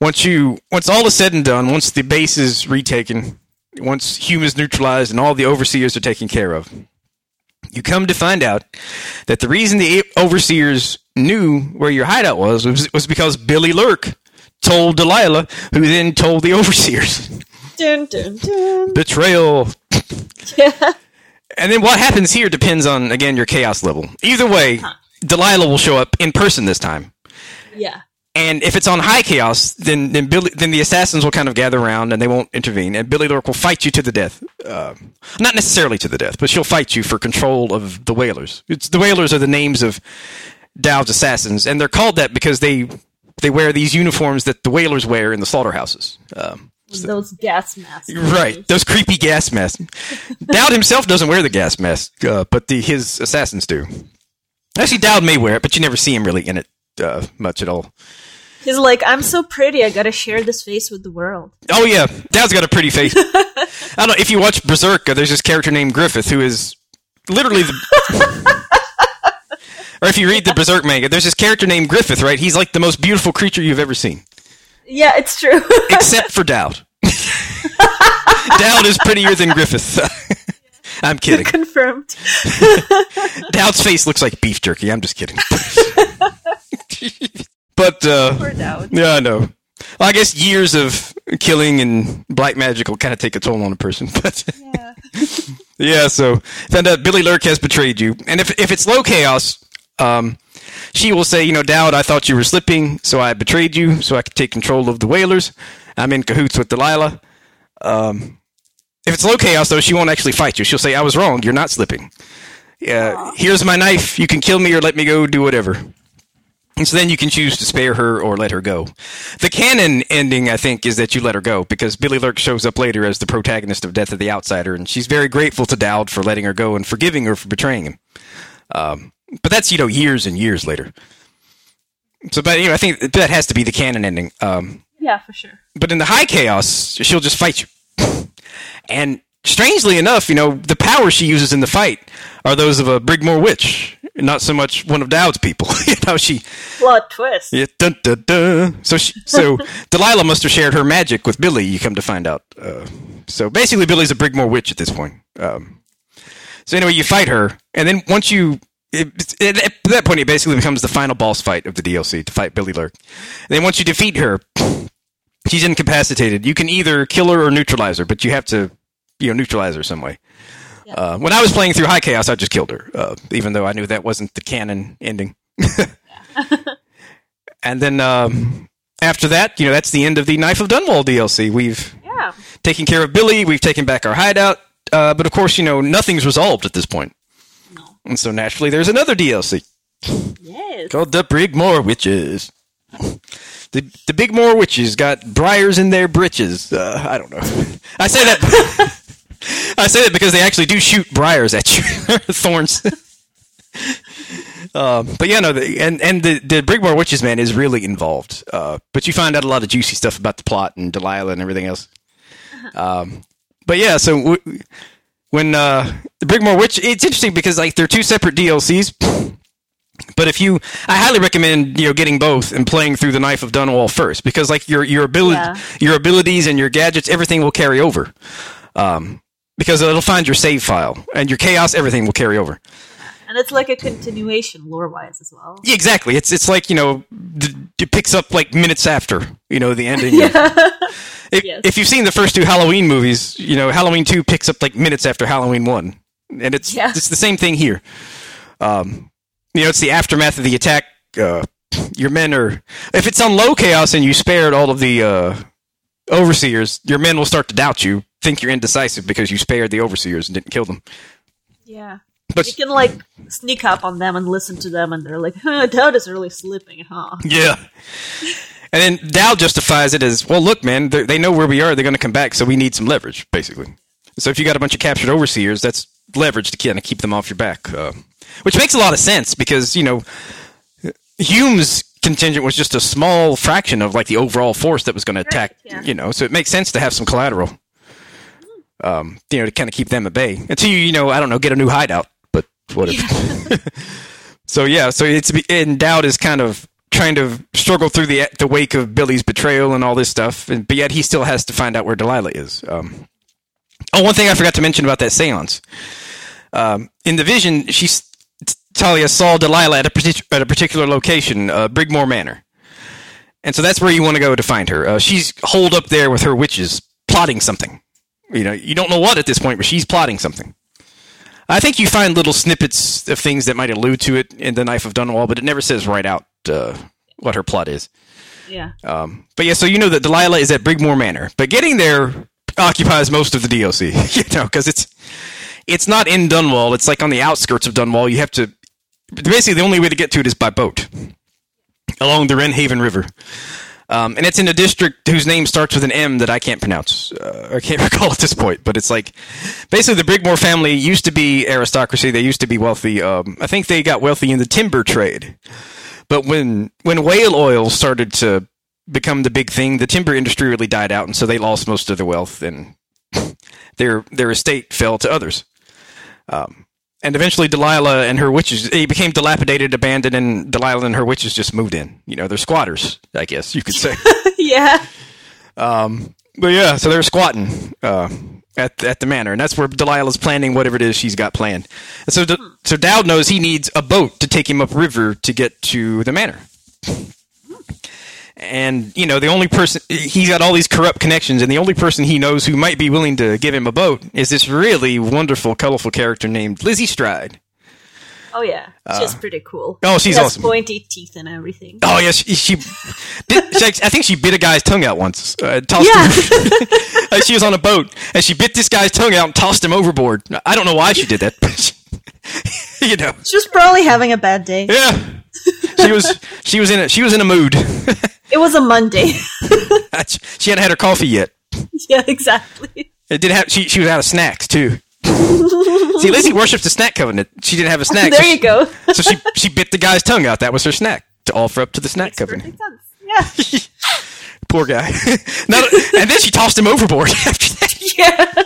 once you once all is said and done, once the base is retaken, once Hume is neutralized and all the overseers are taken care of, you come to find out that the reason the overseers knew where your hideout was was, was because Billy Lurk told Delilah, who then told the overseers. Dun, dun, dun. Betrayal. Yeah. And then what happens here depends on again your chaos level. Either way, Delilah will show up in person this time. Yeah. And if it's on high chaos, then then Billy, then the assassins will kind of gather around and they won't intervene. And Billy Lurk will fight you to the death. Uh, not necessarily to the death, but she'll fight you for control of the Whalers. It's the Whalers are the names of Daud's assassins, and they're called that because they they wear these uniforms that the Whalers wear in the slaughterhouses. Um, Those gas masks. Right, those creepy gas masks. Daud himself doesn't wear the gas mask, uh, but the his assassins do. Actually, Daud may wear it, but you never see him really in it uh, much at all. He's like, I'm so pretty, I gotta share this face with the world. Oh yeah, Daud's got a pretty face. I don't know if you watch Berserk. There's this character named Griffith who is literally the. or if you read the Berserk manga, there's this character named Griffith. Right, he's like the most beautiful creature you've ever seen, Yeah, it's true. except for Daud. Daud is prettier than Griffith. I'm kidding. Confirmed. Daud's face looks like beef jerky. I'm just kidding. But uh, yeah, I know. Well, I guess years of killing and black magic will kind of take a toll on a person. But Yeah. yeah, so found out Billy Lurk has betrayed you, and if if it's low chaos, um, she will say, you know, Daud, I thought you were slipping, so I betrayed you, so I could take control of the whalers. I'm in cahoots with Delilah. Um, if it's low chaos, though, she won't actually fight you. She'll say, I was wrong. You're not slipping. Yeah, here's my knife. You can kill me or let me go. Do whatever. And so then you can choose to spare her or let her go. The canon ending, I think, is that you let her go because Billy Lurk shows up later as the protagonist of Death of the Outsider, and she's very grateful to Daud for letting her go and forgiving her for betraying him. Um, but that's you know years and years later. So, but know, I think that has to be the canon ending. Um, Yeah, for sure. but in the high chaos, she'll just fight you. And strangely enough, you know, the powers she uses in the fight are those of a Brigmore witch, not so much one of Daud's people. you know, she Plot twist. yeah, dun, dun, dun. So, she, so Delilah must have shared her magic with Billy. You come to find out. Uh, so basically, Billy's a Brigmore witch at this point. Um, so anyway, you fight her, and then once you, it, it, at that point, it basically becomes the final boss fight of the DLC to fight Billy Lurk. And then once you defeat her, she's incapacitated. You can either kill her or neutralize her, but you have to, you know, neutralize her some way. Uh, when I was playing through High Chaos, I just killed her, uh, even though I knew that wasn't the canon ending. and then um, after that, you know, that's the end of the Knife of Dunwall DLC. We've Yeah. taken care of Billy. We've taken back our hideout. Uh, but of course, you know, nothing's resolved at this point. No. And so naturally, there's another DLC Yes. called the Brigmore Witches. The the Brigmore Witches got briars in their britches. Uh, I don't know. I say that. I say that because they actually do shoot briars at you, thorns. Um, but yeah, no, the, and and the the Brigmore Witches man is really involved. Uh, but you find out a lot of juicy stuff about the plot and Delilah and everything else. Um, but yeah, so w- when uh, the Brigmore Witch, it's interesting because like they're two separate DLCs. But if you, I highly recommend you know getting both and playing through the Knife of Dunwall first because like your your ability, Yeah. your abilities and your gadgets, everything will carry over. Um, because it'll find your save file and your chaos, everything will carry over. And it's like a continuation lore wise as well. Yeah, exactly. It's it's like you know, d- it picks up like minutes after you know the ending. If, Yes. if you've seen the first two Halloween movies, you know Halloween two picks up like minutes after Halloween one, and it's Yeah. it's the same thing here. Um, you know, it's the aftermath of the attack. Uh, your men are if it's on low chaos and you spared all of the uh, overseers, your men will start to doubt you, think you're indecisive because you spared the overseers and didn't kill them. Yeah. But You can like sneak up on them and listen to them, and they're like, huh, Daud is really slipping, huh? Yeah. And then Daud justifies it as, well, look, man, they know where we are. They're going to come back, so we need some leverage, basically. So if you got a bunch of captured overseers, that's leverage to kind of keep them off your back. Uh, which makes a lot of sense because, you know, Hume's contingent was just a small fraction of like the overall force that was going to attack, yeah. you know, so it makes sense to have some collateral, um, you know, to kind of keep them at bay until you, you know, I don't know, get a new hideout, but whatever. So yeah, so it's and Daud is kind of trying to struggle through the the wake of Billy's betrayal and all this stuff, and, but yet he still has to find out where Delilah is. Um, oh, one thing I forgot to mention about that séance. Um, in the vision, she Talia saw Delilah at a partic- at a particular location, uh, Brigmore Manor, and so that's where you want to go to find her. Uh, she's holed up there with her witches, plotting something. You know, you don't know what at this point, but she's plotting something. I think you find little snippets of things that might allude to it in the Knife of Dunwall, but it never says right out uh, what her plot is. Yeah. Um, but yeah, so you know that Delilah is at Brigmore Manor, but getting there occupies most of the DLC, you know, because it's it's not in Dunwall. It's like on the outskirts of Dunwall. You have to basically the only way to get to it is by boat along the Wrenhaven River. Um, and it's in a district whose name starts with an M that I can't pronounce. Uh, I can't recall at this point, but it's like basically the Brigmore family used to be aristocracy. They used to be wealthy. Um, I think they got wealthy in the timber trade. But when when whale oil started to become the big thing, the timber industry really died out, and so they lost most of their wealth, and their their estate fell to others. Um, and eventually, Delilah and her witches it became dilapidated, abandoned, and Delilah and her witches just moved in. You know, they're squatters, I guess you could say. yeah. But yeah, so they're squatting uh, at at the manor, and that's where Delilah's planning whatever it is she's got planned. And so, so Daud knows he needs a boat to take him upriver to get to the manor. And you know, the only person he's got all these corrupt connections, and the only person he knows who might be willing to give him a boat is this really wonderful, colorful character named Lizzie Stride. Oh yeah. She's pretty cool. oh, she's She has awesome. Pointy teeth and everything. Oh yes, she, she, bit, she I think she bit a guy's tongue out once. Uh, tossed Yeah. like she was on a boat and she bit this guy's tongue out and tossed him overboard. I don't know why she did that, but you know, She was probably having a bad day. yeah. She was she was in a she was in a mood. It was a Monday. she hadn't had her coffee yet. yeah, exactly. It did have she she was out of snacks too. See, Lizzie worships the snack covenant. She didn't have a snack. so there you she- go. So she she bit the guy's tongue out. That was her snack to offer up to the snack covenant. Sense. Yeah. Poor guy. Not- and then she tossed him overboard after that. yeah.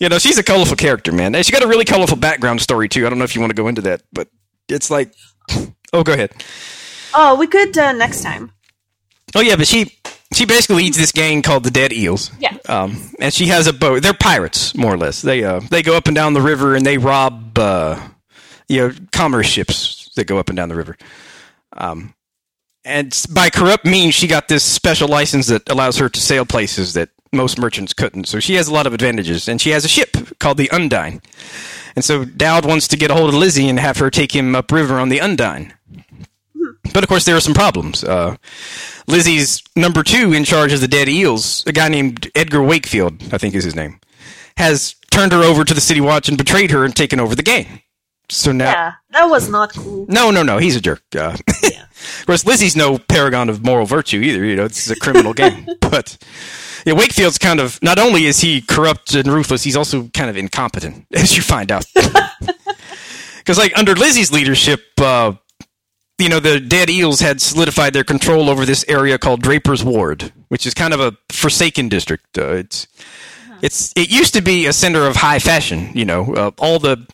You know, she's a colorful character, man. And she got a really colorful background story too. I don't know if you want to go into that, but it's like, oh, go ahead. Oh, we could uh, next time. Oh yeah, but she she basically leads this gang called the Dead Eels. Yeah. Um, and she has a boat. They're pirates, more or less. They uh they go up and down the river and they rob uh you know commerce ships that go up and down the river. Um, and by corrupt means, she got this special license that allows her to sail places that most merchants couldn't. So she has a lot of advantages, and she has a ship called the Undine. And so Daud wants to get a hold of Lizzie and have her take him upriver on the Undine. But of course, there are some problems. Uh, Lizzie's number two in charge of the dead eels, a guy named Edgar Wakefield, I think is his name, has turned her over to the City Watch and betrayed her and taken over the game. so now, Yeah, that was not cool. no, no, no, he's a jerk. Uh, Yeah. of course, Lizzie's no paragon of moral virtue either. You know, this is a criminal game. But yeah, Wakefield's kind of not only is he corrupt and ruthless, he's also kind of incompetent, as you find out. Because like under Lizzie's leadership, uh, you know, the dead eels had solidified their control over this area called Draper's Ward, which is kind of a forsaken district. Uh, it's it's it used to be a center of high fashion. You know, uh, all the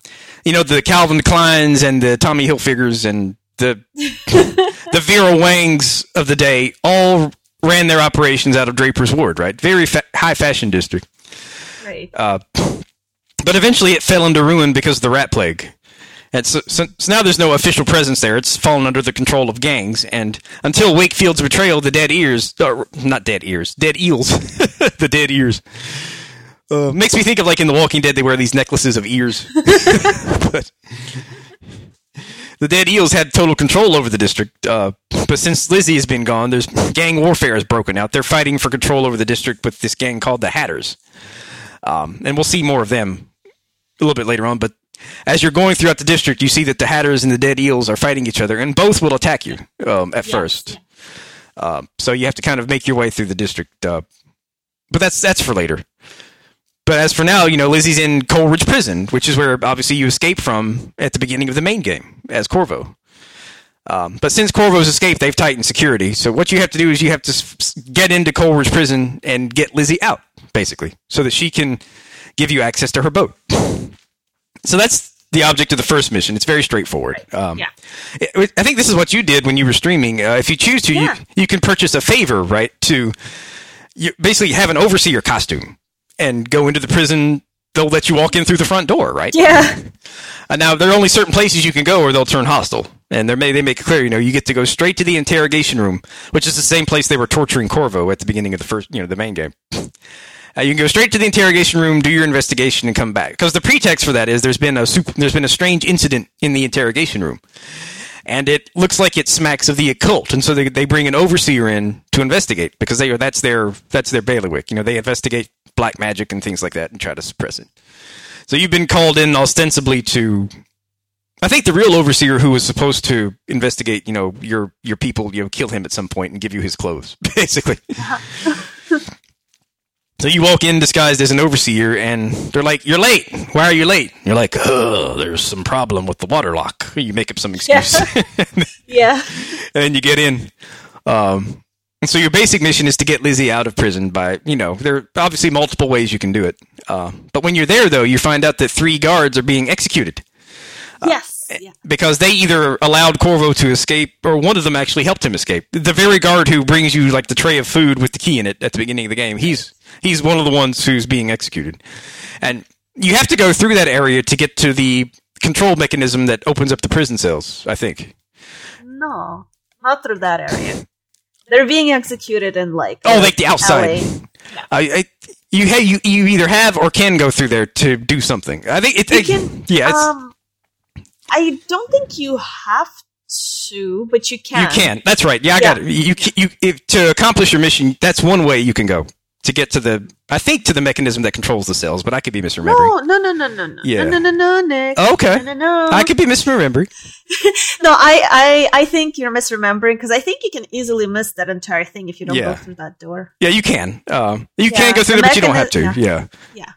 you know the Calvin Kleins and the Tommy Hilfigers and the the Vera Wangs of the day all ran their operations out of Draper's Ward, right? Very fa- high fashion district. Right. Uh, but eventually it fell into ruin because of the rat plague. And so, so, so now there's no official presence there. It's fallen under the control of gangs. And until Wakefield's betrayal, the dead ears, uh, not dead ears, dead eels, the dead ears. Uh, makes me think of like in The Walking Dead, they wear these necklaces of ears. but the dead eels had total control over the district. Uh, but since Lizzie has been gone, there's gang warfare has broken out. They're fighting for control over the district with this gang called the Hatters. Um, and we'll see more of them a little bit later on. But as you're going throughout the district, you see that the Hatters and the Dead Eels are fighting each other, and both will attack you um, at Yes, first. yeah. Uh, so you have to kind of make your way through the district. Uh, but that's that's for later. But as for now, you know, Lizzie's in Coldridge Prison, which is where obviously you escape from at the beginning of the main game as Corvo. Um, but since Corvo's escaped, they've tightened security. So what you have to do is you have to get into Coldridge Prison and get Lizzie out, basically, so that she can give you access to her boat. So that's the object of the first mission. It's very straightforward. Um, Yeah. it- I think this is what you did when you were streaming. Uh, if you choose to, Yeah. you, you can purchase a favor, right? To you basically have an overseer costume and go into the prison. They'll let you walk in through the front door, right? Yeah. Uh, now there are only certain places you can go, or they'll turn hostile. And they may they make it clear, you know, you get to go straight to the interrogation room, which is the same place they were torturing Corvo at the beginning of the first, you know, the main game. Uh, you can go straight to the interrogation room, do your investigation, and come back. Because the pretext for that is there's been a super, there's been a strange incident in the interrogation room, and it looks like it smacks of the occult. And so they, they bring an overseer in to investigate because they are that's their that's their bailiwick. You know, they investigate black magic and things like that and try to suppress it. So you've been called in ostensibly to. I think the real overseer who was supposed to investigate, you know, your your people, you know, kill him at some point and give you his clothes, basically. So you walk in disguised as an overseer, and they're like, "You're late. Why are you late?" You're like, "Oh, there's some problem with the water lock." You make up some excuse, Yeah. and you get in. Um, so your basic mission is to get Lizzie out of prison by, you know, there are obviously multiple ways you can do it. Uh, but when you're there, though, you find out that three guards are being executed yes. Yeah. because they either allowed Corvo to escape or one of them actually helped him escape. The very guard who brings you like the tray of food with the key in it at the beginning of the game, he's he's one of the ones who's being executed. And you have to go through that area to get to the control mechanism that opens up the prison cells, I think. No, not through that area. They're being executed in like Oh, like the outside. LA. I, I you hey you you either have or can go through there to do something. I think it, it- can. yeah, it's, Um, I don't think you have to, but you can. you can. That's right. Yeah, I Yeah. got it. You you, if, to accomplish your mission. That's one way you can go to get to the. I think to the mechanism that controls the cells, but I could be misremembering. No, no, no, no, no, no, Yeah. no, no, no, no, Nick. Okay. No, no, no. I could be misremembering. No, I, I, I think you're misremembering because I think you can easily miss that entire thing if you don't Yeah. go through that door. Yeah, you can. Um, you Yeah, can go through the there, but you don't have to. mechani- Yeah. Yeah,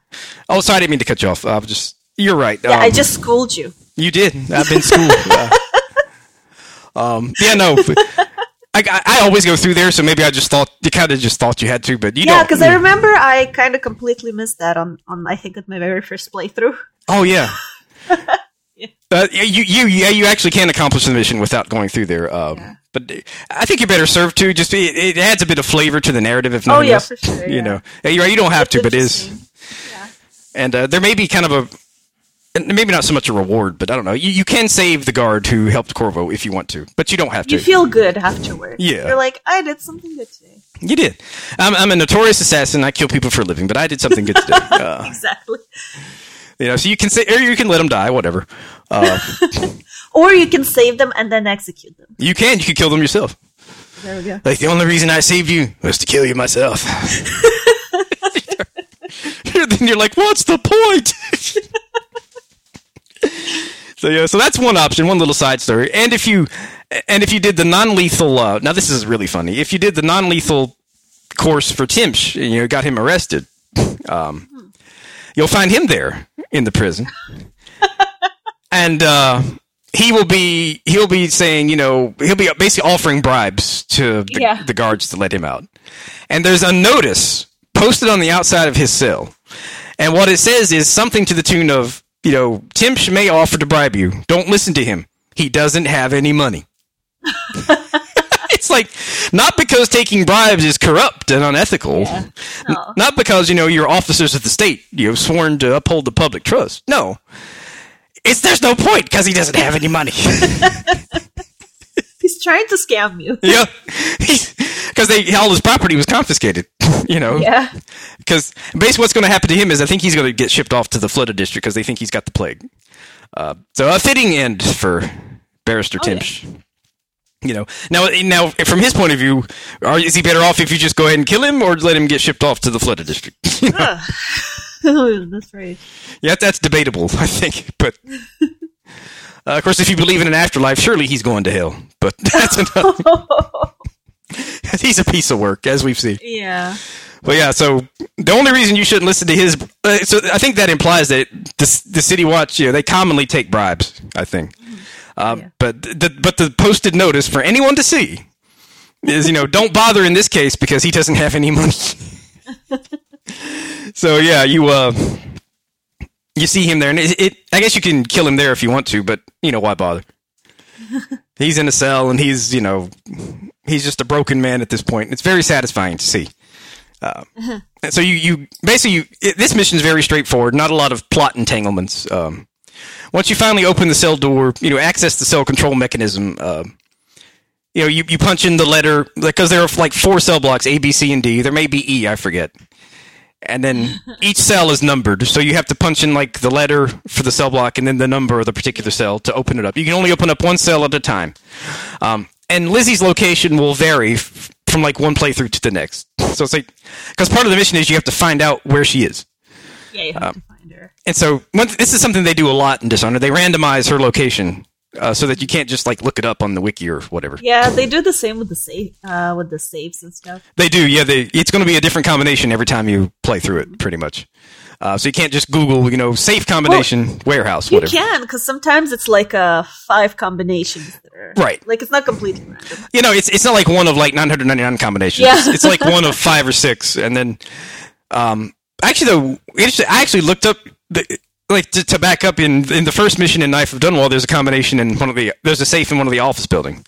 Oh, sorry, I didn't mean to cut you off. I was just. You're right. yeah. I Um, just schooled you. You did. I've been schooled. Yeah. um, yeah, no. but I, I, I always go through there, so maybe I just thought you kind of just thought you had to, but you Yeah, because I remember I kind of completely missed that on, on I think at my very first playthrough. Oh yeah. Uh, yeah, you, you, yeah, you actually can accomplish the mission without going through there. Um, Yeah. But uh, I think you're better served to. Just it, it adds a bit of flavor to the narrative, if not. Oh yeah, else. for sure. You yeah. know, Yeah, you're. You don't have to, but it is. Yeah. And uh, there may be kind of a, and maybe not so much a reward, but I don't know. You, you can save the guard who helped Corvo if you want to, but you don't have to. You feel good afterwards. Yeah. You're like, I did something good today. You did. I'm, I'm a notorious assassin. I kill people for a living, but I did something good today. Uh, Exactly. you know, so you can say, or you can let them die, whatever. Uh, Or you can save them and then execute them. you can. You can kill them yourself. There we go. Like the only reason I saved you was to kill you myself. then you're like, what's the point? So yeah, so that's one option, one little side story. And if you, and if you did the non-lethal, uh, now this is really funny. If you did the non-lethal course for Timsh, and you know, got him arrested, um, you'll find him there in the prison, and uh, he will be he'll be saying, you know, he'll be basically offering bribes to the, Yeah. the guards to let him out. And there's a notice posted on the outside of his cell. And what it says is something to the tune of, you know, Timsh may offer to bribe you. Don't listen to him. He doesn't have any money. it's like not because taking bribes is corrupt and unethical. Yeah. No. Not because, you know, you're officers of the state, you know, sworn to uphold the public trust. No. It's there's no point because he doesn't have any money. He's trying to scam you. yeah. Because they all his property was confiscated, you know. Yeah. Because basically, what's going to happen to him is I think he's going to get shipped off to the flooded district because they think he's got the plague. Uh, so a fitting end for Barrister Oh, yeah. Timsh. You know, now now from his point of view, are, is he better off if you just go ahead and kill him or let him get shipped off to the flooded district? You know? Ugh. That's right. yeah, that's debatable, I think. But uh, of course, if you believe in an afterlife, surely he's going to hell. But that's enough. he's a piece of work, as we've seen. yeah. But yeah, so the only reason you shouldn't listen to his, uh, so I think that implies that the the City Watch, you know, they commonly take bribes. I think, um, Yeah. but the but the posted notice for anyone to see is, you know, don't bother in this case because he doesn't have any money. so yeah, you uh, you see him there, and it, it, I guess you can kill him there if you want to, but you know why bother? he's in a cell, and he's you know, he's just a broken man at this point. It's very satisfying to see. And so you, you basically you, it, this mission is very straightforward. Not a lot of plot entanglements. Um, once you finally open the cell door, you know access the cell control mechanism. Uh, you know you, you punch in the letter because there are like four cell blocks A, B, C, and D. There may be E, I forget. And then each cell is numbered, so you have to punch in like the letter for the cell block and then the number of the particular cell to open it up. You can only open up one cell at a time. Um, and Lizzie's location will vary f- from like one playthrough to the next. So it's like because part of the mission is you have to find out where she is. Yeah, you have to find her. And so one, this is something they do a lot in Dishonored. They randomize her location uh, so that you can't just like look it up on the wiki or whatever. Yeah, they do the same with the save, uh, with the saves and stuff. They do, yeah. They it's going to be a different combination every time you play through it, pretty much. Uh, so you can't just Google, you know, safe combination warehouse, whatever. You whatever. can, because sometimes it's like uh, five combinations are Right. Like it's not completely random. You know, it's it's not like one of like 999 combinations. Yeah. It's, it's like one of five or six, and then, um, actually though, interesting, I actually looked up the. Like to, to back up in in the first mission in Knife of Dunwall, there's a combination in one of the there's a safe in one of the office building,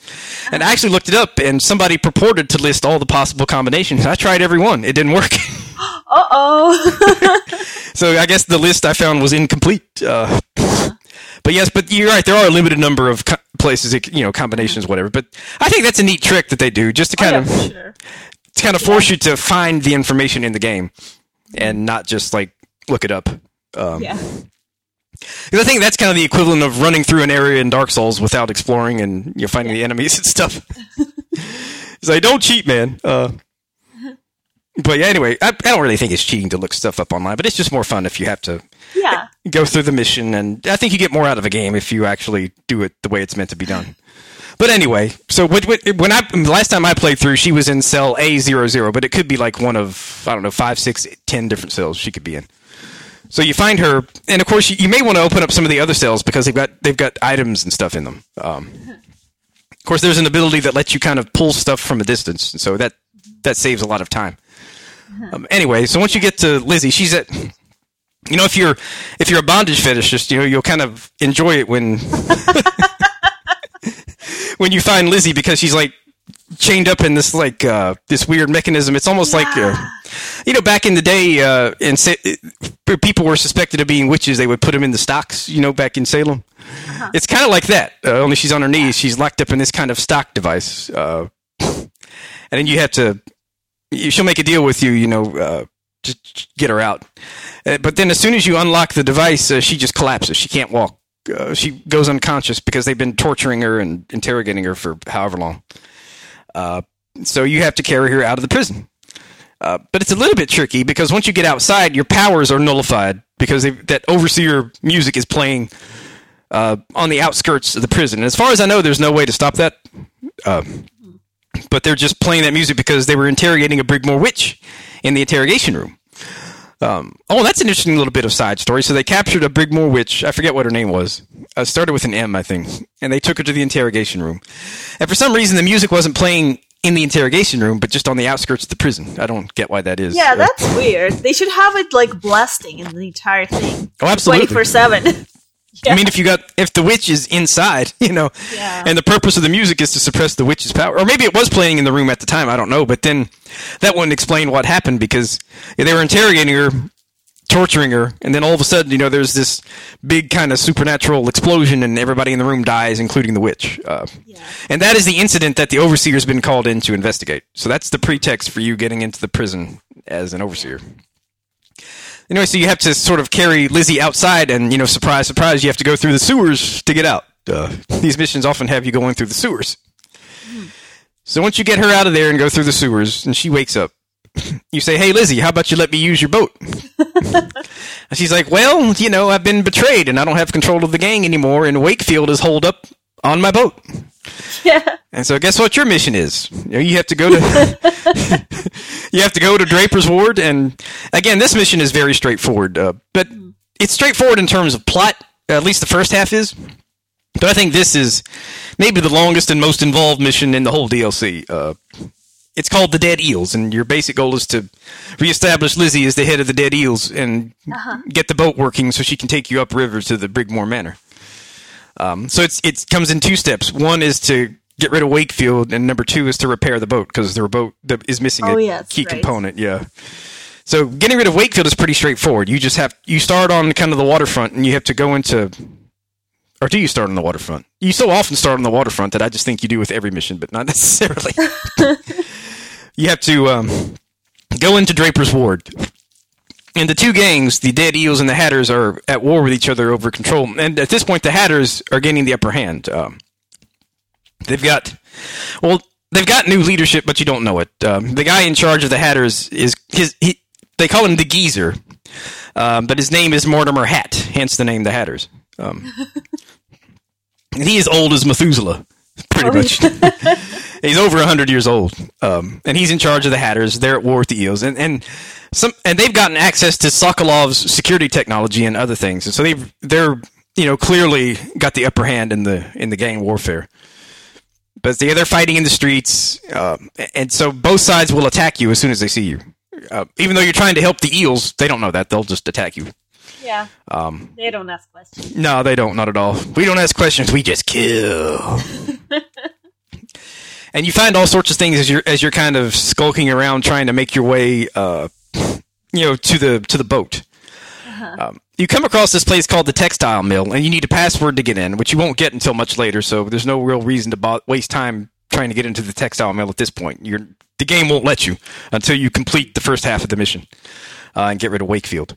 and I actually looked it up, and somebody purported to list all the possible combinations. I tried every one, it didn't work. Uh oh. So I guess the list I found was incomplete. Uh, but yes, but you're right. There are a limited number of co- places, you know, combinations, whatever. But I think that's a neat trick that they do, just to kind yeah, of sure. to kind of force you to find the information in the game, and not just like look it up. Um, Yeah. I think that's kind of the equivalent of running through an area in Dark Souls without exploring and you know, finding the enemies and stuff. it's like don't cheat, man. Uh, but yeah, anyway, I, I don't really think it's cheating to look stuff up online, but it's just more fun if you have to Yeah. go through the mission, and I think you get more out of a game if you actually do it the way it's meant to be done. But anyway, so when I last time I played through, she was in cell A 00 but it could be like one of I don't know five, six, ten different cells she could be in. So you find her, and of course you, you may want to open up some of the other cells because they've got they've got items and stuff in them. Um, of course, there's an ability that lets you kind of pull stuff from a distance, and so that that saves a lot of time. Um, anyway, so once you get to Lizzie, she's at you know if you're if you're a bondage fetishist, you know you'll kind of enjoy it when when you find Lizzie because she's like chained up in this like uh, this weird mechanism. It's almost like uh, you know back in the day, uh, in Sa- uh, people were suspected of being witches. They would put them in the stocks. You know, back in Salem. It's kind of like that. Uh, only she's on her knees. She's locked up in this kind of stock device, uh, and then you have to. She'll make a deal with you. You know. Uh, just get her out. Uh, but then, as soon as you unlock the device, uh, she just collapses. She can't walk. Uh, she goes unconscious because they've been torturing her and interrogating her for however long. Uh, so you have to carry her out of the prison. Uh, but it's a little bit tricky because once you get outside, your powers are nullified because that overseer music is playing on the outskirts of the prison. And as far as I know, there's no way to stop that. But they're just playing that music because they were interrogating a Brigmore witch in the interrogation room. Um, oh, that's an interesting little bit of side story. So they captured a Brigmore witch. I forget what her name was. Uh, started with an M, I think. And they took her to the interrogation room. And for some reason, the music wasn't playing in the interrogation room, but just on the outskirts of the prison. I don't get why that is. Yeah, that's weird. They should have it like blasting in the entire thing. Oh, absolutely. 24 7. I mean, if you got if the witch is inside, you know, Yeah. and the purpose of the music is to suppress the witch's power, or maybe it was playing in the room at the time. I don't know, but then that wouldn't explain what happened because they were interrogating her, torturing her, and then all of a sudden, you know, there's this big kind of supernatural explosion, and everybody in the room dies, including the witch. Uh, And that is the incident that the overseer's been called in to investigate. So that's the pretext for you getting into the prison as an overseer. Anyway, so you have to sort of carry Lizzie outside, and you know, surprise, surprise, you have to go through the sewers to get out. Uh, these missions often have you going through the sewers. So once you get her out of there and go through the sewers, and she wakes up, you say, "Hey, Lizzie, how about you let me use your boat?" and she's like, "Well, you know, I've been betrayed, and I don't have control of the gang anymore, and Wakefield is holed up on my boat." yeah. And so, guess what your mission is? You, know, you have to go to you have to go to Draper's Ward, and again, this mission is very straightforward. Uh, but it's straightforward in terms of plot. At least the first half is. But I think this is maybe the longest and most involved mission in the whole DLC. Uh, it's called the Dead Eels, and your basic goal is to reestablish Lizzie as the head of the Dead Eels and get the boat working so she can take you upriver to the Brigmore Manor. Um, so it's it comes in two steps. One is to get rid of Wakefield, and number two is to repair the boat because the boat is missing Oh, a yes, key right. component. Yeah. So getting rid of Wakefield is pretty straightforward. You just have you start on kind of the waterfront, and you have to go into. Or do you start on the waterfront? You so often start on the waterfront that I just think you do with every mission, but not necessarily. you have to um, go into Draper's Ward. And the two gangs, the Dead Eels and the Hatters, are at war with each other over control. And at this point, the Hatters are gaining the upper hand. Um, they've got, well, they've got new leadership, but you don't know it. Um, the guy in charge of the Hatters is his. He, they call him the Geezer, um, but his name is Mortimer Hat, hence the name the Hatters. Um, he is old as Methuselah, pretty Oh, much. he's over hundred years old, um, and he's in charge of the Hatters. They're at war with the Eels, and and some and they've gotten access to Sokolov's security technology and other things, and so they've they're you know clearly got the upper hand in the in the gang warfare. But they, they're fighting in the streets, um, and so both sides will attack you as soon as they see you. Uh, even though you're trying to help the eels, they don't know that. They'll just attack you. Yeah. Um, They don't ask questions. no, they don't. Not at all. We don't ask questions. We just kill. and you find all sorts of things as you're as you're kind of skulking around trying to make your way, uh, you know, to the to the boat. Um, you come across this place called the Textile Mill, and you need a password to get in, which you won't get until much later. So there's no real reason to bo- waste time trying to get into the Textile Mill at this point. You're, the game won't let you until you complete the first half of the mission uh, and get rid of Wakefield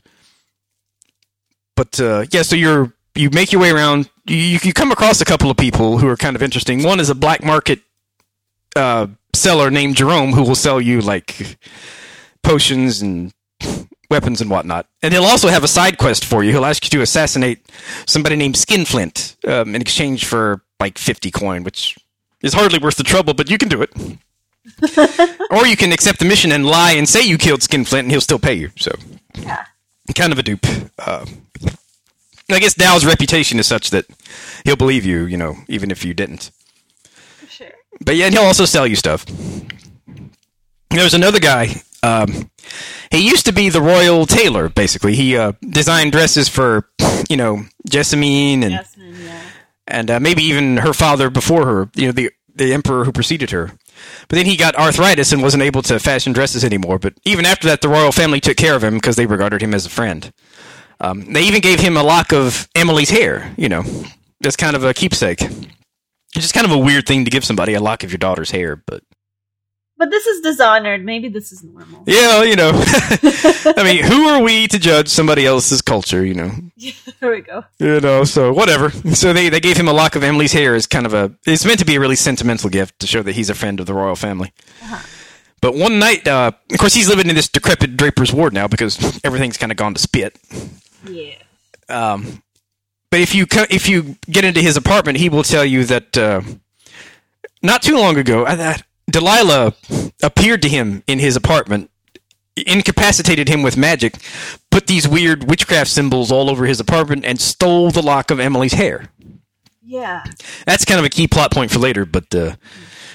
but uh, yeah, so you're you make your way around. You, you come across a couple of people who are kind of interesting. One is a black market uh, seller named Jerome who will sell you like potions and weapons and whatnot. And he'll also have a side quest for you. He'll ask you to assassinate somebody named Skinflint um, in exchange for like fifty coin, which is hardly worth the trouble, but you can do it. or you can accept the mission and lie and say you killed Skinflint, and he'll still pay you. So Yeah. kind of a dupe. Uh, I guess Daud's reputation is such that he'll believe you, you know, even if you didn't. Sure. But yeah, and he'll also sell you stuff. There's another guy. Um, he used to be the royal tailor, basically. He uh, designed dresses for, you know, Jessamine and Jasmine, yeah. and uh, maybe even her father before her, you know, the the emperor who preceded her. But then he got arthritis and wasn't able to fashion dresses anymore. But even after that, the royal family took care of him because they regarded him as a friend. Um, they even gave him a lock of Emily's hair, you know, that's kind of a keepsake. It's just kind of a weird thing to give somebody a lock of your daughter's hair, but But this is dishonored. Maybe this is normal. yeah, you know, I mean, who are we to judge somebody else's culture, you know? Yeah, there we go. You know, so whatever. So they, they gave him a lock of Emily's hair as kind of a. It's meant to be a really sentimental gift to show that he's a friend of the royal family. But one night, uh, of course, he's living in this decrepit Draper's Ward now because everything's kind of gone to spit. Yeah. Um, but if you co- if you get into his apartment, he will tell you that uh, not too long ago, that Delilah appeared to him in his apartment, incapacitated him with magic, put these weird witchcraft symbols all over his apartment, and stole the lock of Emily's hair. Yeah. That's kind of a key plot point for later, but uh,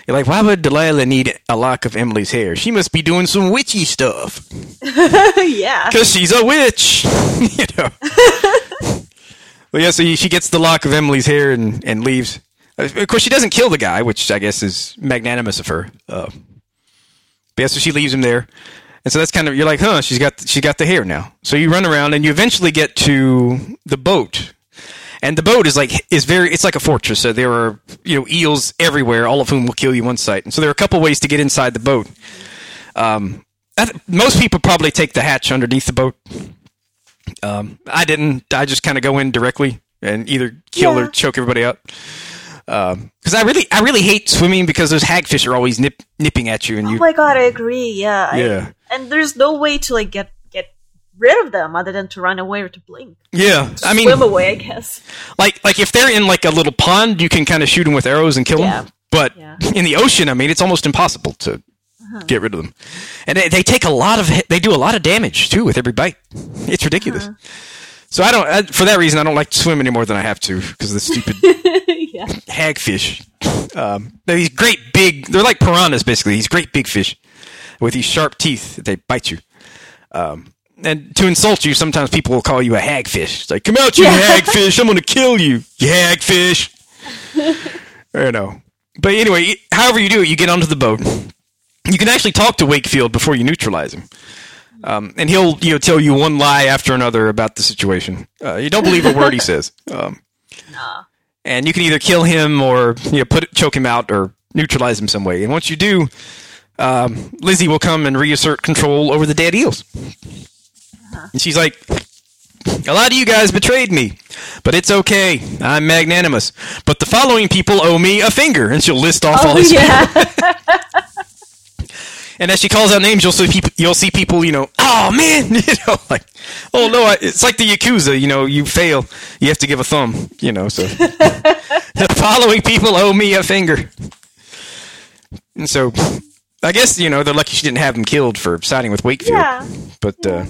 you're like, why would Delilah need a lock of Emily's hair? She must be doing some witchy stuff yeah. because she's a witch, you know. well, yeah, so she gets the lock of Emily's hair and, and leaves. Uh, Of course, she doesn't kill the guy, which I guess is magnanimous of her. Uh, but yeah, so she leaves him there, and so that's kind of you're like, huh? She's got she got the hair now. So you run around and you eventually get to the boat, and the boat is like is very it's like a fortress. So there are you know eels everywhere, all of whom will kill you one sight. And so there are a couple ways to get inside the boat. Um, most people probably take the hatch underneath the boat. Um, I didn't. I just kind of go in directly and either kill Yeah. or choke everybody out. Um, because I really, I really hate swimming because those hagfish are always nip, nipping at you, and Oh my god, I agree. Yeah. I- Yeah. and there's no way to like get get rid of them other than to run away or to blink. yeah, I mean, Swim away, I guess. like, like if they're in like a little pond, you can kind of shoot them with arrows and kill Yeah. them. But Yeah. in the ocean, I mean, it's almost impossible to uh-huh. get rid of them, and they, they take a lot of, they do a lot of damage too with every bite. It's ridiculous. Uh-huh. So I don't, I, for that reason, I don't like to swim any more than I have to because of the stupid yeah. hagfish. Um, they're these great big, they're like piranhas basically. These great big fish with these sharp teeth. They bite you. Um, and to insult you, sometimes people will call you a hagfish. It's like, come out, you Yeah. hagfish! I'm going to kill you, you hagfish. I know. But anyway, however you do it, you get onto the boat. You can actually talk to Wakefield before you neutralize him. Um, and he'll you know tell you one lie after another about the situation. Uh, you don't believe a word he says. Um, Nah. And you can either kill him or you know put choke him out or neutralize him some way. And once you do, um, Lizzie will come and reassert control over the dead eels. And she's like, "A lot of you guys betrayed me, but it's okay. I'm magnanimous. But the following people owe me a finger." And she'll list off all Oh these. yeah. And as she calls out names, you'll see people. You'll see people. You know, oh man, you know, like, oh no, I, it's like the yakuza. You know, you fail, you have to give a thumb. You know, so the following people owe me a finger. And so, I guess you know they're lucky she didn't have him killed for siding with Wakefield. Yeah. But uh,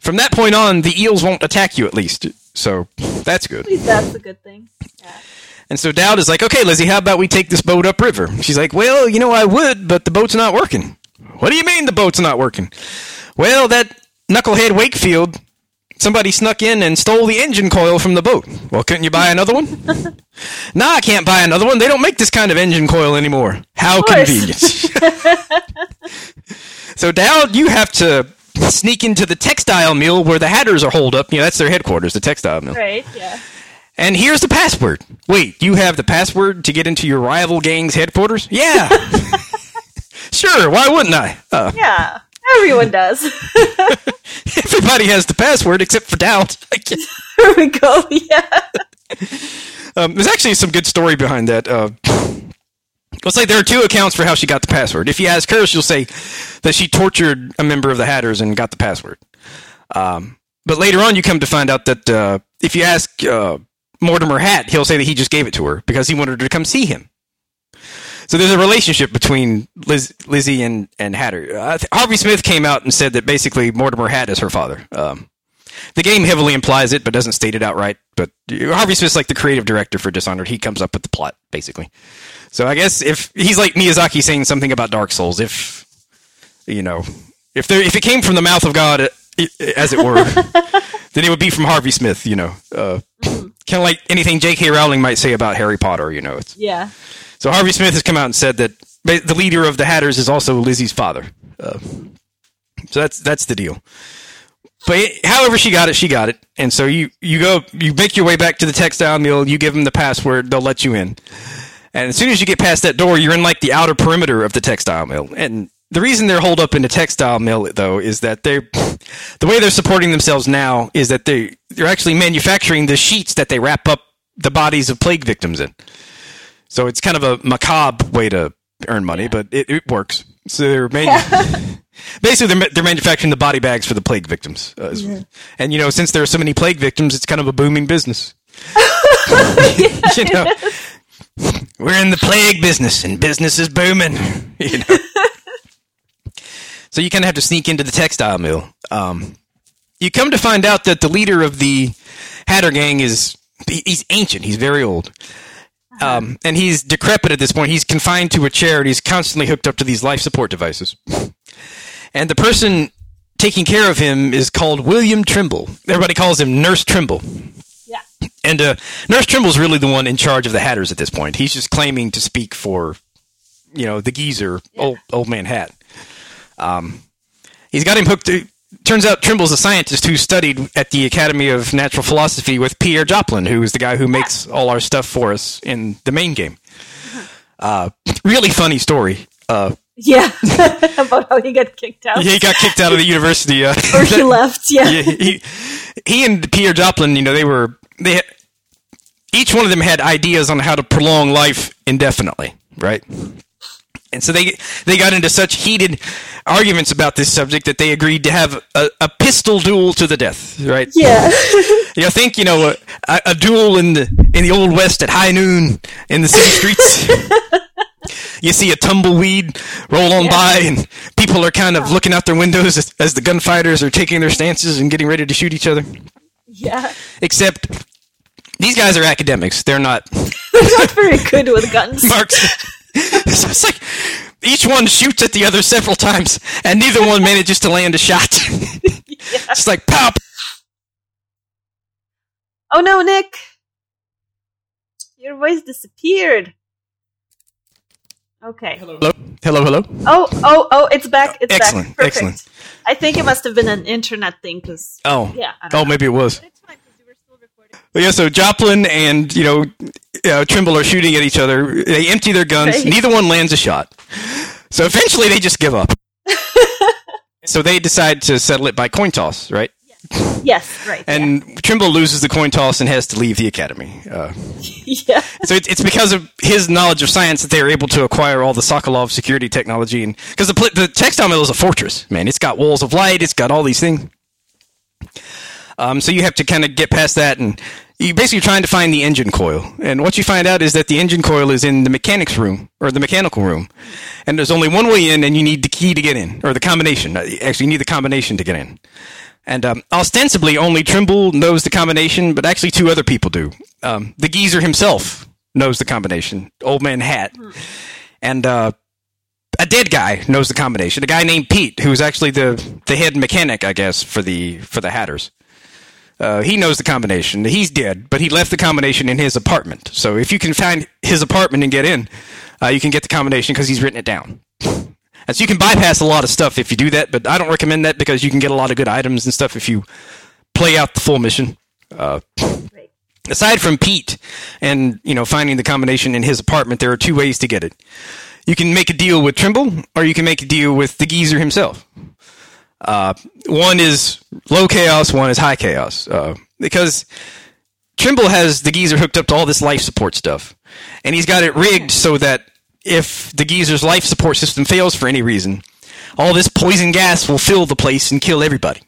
from that point on, the eels won't attack you at least. So that's good. That's a good thing. And so Daud is like, okay, Lizzie, how about we take this boat upriver? She's like, well, you know, I would, but the boat's not working. What do you mean the boat's not working? Well, that knucklehead Wakefield, somebody snuck in and stole the engine coil from the boat. Well, couldn't you buy another one? nah, I can't buy another one. They don't make this kind of engine coil anymore. How convenient. so Daud, you have to sneak into the textile mill where the Hatters are holed up. You know, that's their headquarters, the textile mill. Right. Yeah. And here's the password. Wait, you have the password to get into your rival gang's headquarters? Yeah. sure, why wouldn't I? Uh, Yeah. Everyone does. everybody has the password except for Daud. There we go. Yeah. um, there's actually some good story behind that. Uh, let's say there are two accounts for how she got the password. If you ask her, she'll say that she tortured a member of the Hatters and got the password. Um, but later on, you come to find out that uh, if you ask uh, Mortimer Hat, he'll say that he just gave it to her because he wanted her to come see him. So there's a relationship between Liz, Lizzie and and Hatter. Uh, Harvey Smith came out and said that basically Mortimer Hat is her father. Um, the game heavily implies it, but doesn't state it outright. But uh, Harvey Smith's like the creative director for Dishonored. He comes up with the plot, basically. So I guess if he's like Miyazaki saying something about Dark Souls, if you know, if there if it came from the mouth of God, uh, as it were, then it would be from Harvey Smith. You know, uh, kind of like anything J.K. Rowling might say about Harry Potter. You know, it's Yeah. so Harvey Smith has come out and said that the leader of the Hatters is also Lizzie's father. Uh, so that's that's the deal. But it- however she got it, she got it. And so you you go you make your way back to the textile mill. You give them the password. They'll let you in. And as soon as you get past that door, you're in like the outer perimeter of the textile mill. And the reason they're holed up in the textile mill, though, is that they the way they're supporting themselves now is that they they're actually manufacturing the sheets that they wrap up the bodies of plague victims in. So it's kind of a macabre way to earn money, but it, it works. So they're manu- basically they're, they're manufacturing the body bags for the plague victims. Uh, as- And you know, since there are so many plague victims, it's kind of a booming business. you know, we're in the plague business, and business is booming. You know, so you kind of have to sneak into the textile mill. Um, you come to find out that the leader of the Hatter gang is he's ancient. He's very old. Um, and he's decrepit at this point. He's confined to a chair and he's constantly hooked up to these life support devices. And the person taking care of him is called William Trimble. Everybody calls him Nurse Trimble. Yeah. And uh, Nurse Trimble's really the one in charge of the Hatters at this point. He's just claiming to speak for, you know, the geezer, old old man Hat. Um, he's got him hooked. To, turns out Trimble's a scientist who studied at the Academy of Natural Philosophy with Piero Joplin, who is the guy who makes all our stuff for us in the main game. Uh, really funny story. Uh, Yeah. About how he got kicked out. Yeah, he got kicked out of the university. Uh, Or he left. Yeah. yeah, he, he and Piero Joplin, you know, they were they had, each one of them had ideas on how to prolong life indefinitely, right? And so they they got into such heated arguments about this subject that they agreed to have a, a pistol duel to the death, right? Yeah. You know, think you know a, a duel in the in the old west at high noon in the city streets. you see a tumbleweed roll on by, and people are kind of looking out their windows as, as the gunfighters are taking their stances and getting ready to shoot each other. yeah. Except these guys are academics; they're not They're Not very good with guns. marksmen. So it's like each one shoots at the other several times, and neither one manages to land a shot. It's like pop. Oh no, Nick! Your voice disappeared. Okay. Hello, hello, hello. Oh, oh, oh! It's back. It's Excellent, back. Perfect. excellent. I think it must have been an internet thing, because Oh, yeah. I don't oh, know. maybe it was. It's fine because we were still recording. But yeah, so Joplin and you know uh, Trimble are shooting at each other. They empty their guns. Right. Neither one lands a shot. So eventually, they just give up. so they decide to settle it by coin toss, right? Yes, right. And Trimble loses the coin toss and has to leave the academy. Uh, yeah. yeah. so it's, it's because of his knowledge of science that they are able to acquire all the Sokolov security technology, and because the the textile mill is a fortress, man. It's got walls of light. It's got all these things. Um, so you have to kind of get past that, and you're basically trying to find the engine coil. And what you find out is that the engine coil is in the mechanics room or the mechanical room, and there's only one way in, and you need the key to get in, or the combination. Uh, Actually, you need the combination to get in. And um, ostensibly, only Trimble knows the combination, but actually, two other people do. Um, the geezer himself knows the combination, Old Man Hat, and uh, a dead guy knows the combination. A guy named Pete, who's actually the the head mechanic, I guess, for the for the Hatters. Uh, he knows the combination. He's dead, but he left the combination in his apartment. So if you can find his apartment and get in, uh, you can get the combination because he's written it down. And so you can bypass a lot of stuff if you do that, but I don't recommend that because you can get a lot of good items and stuff if you play out the full mission. Uh, aside from Pete and you know finding the combination in his apartment, there are two ways to get it. You can make a deal with Trimble, or you can make a deal with the geezer himself. Uh, one is low chaos, one is high chaos. Uh, because Trimble has the geezer hooked up to all this life support stuff, and he's got it rigged so that if the geezer's life support system fails for any reason, all this poison gas will fill the place and kill everybody.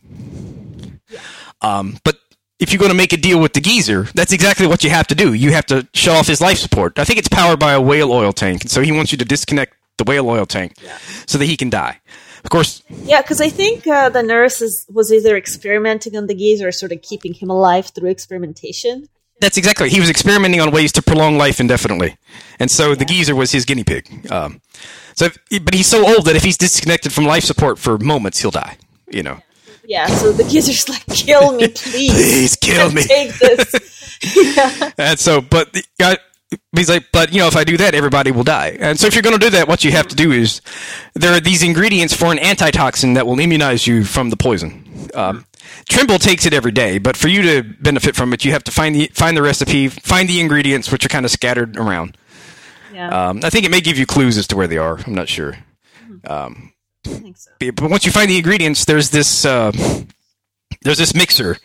Um, but if you're going to make a deal with the geezer, that's exactly what you have to do. You have to shut off his life support. I think it's powered by a whale oil tank, and so he wants you to disconnect the whale oil tank so that he can die. Of course, Yeah, because I think uh, the nurse is, was either experimenting on the geezer or sort of keeping him alive through experimentation. That's exactly. He was experimenting on ways to prolong life indefinitely, and so the geezer was his guinea pig. Um, so, if, but he's so old that if he's disconnected from life support for moments, he'll die. You know, Yeah, so the geezer's like, kill me, please. please kill me. Take this. yeah. And so, but the guy, he's like, but you know, if I do that, everybody will die. And so, if you're going to do that, what you have to do is there are these ingredients for an antitoxin that will immunize you from the poison. Um, Trimble takes it every day, but for you to benefit from it, you have to find the find the recipe, find the ingredients, which are kind of scattered around. Yeah, Um, I think it may give you clues as to where they are. I'm not sure. I think so. But once you find the ingredients, there's this uh, there's this mixer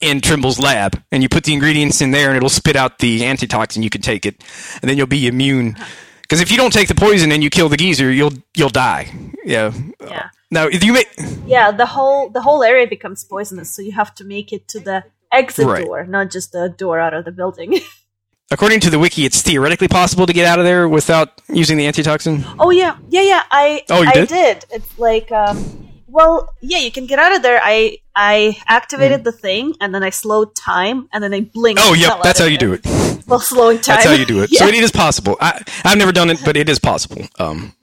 in Trimble's lab, and you put the ingredients in there, and it'll spit out the antitoxin. You can take it, and then you'll be immune. Because if you don't take the poison and you kill the geezer, you'll you'll die. Yeah. Yeah. Now, you make Yeah, the whole the whole area becomes poisonous, so you have to make it to the exit Right. door, not just the door out of the building. According to the wiki, it's theoretically possible to get out of there without using the antitoxin. oh yeah, yeah, yeah. I Oh, you I did? did. It's like um, well, yeah, you can get out of there. I I activated the thing and then I slowed time and then I blinked. Oh, yep, that's how you do it. Well, slowing time. That's how you do it. Yeah. So it is possible. I, I've never done it, but it is possible. Um,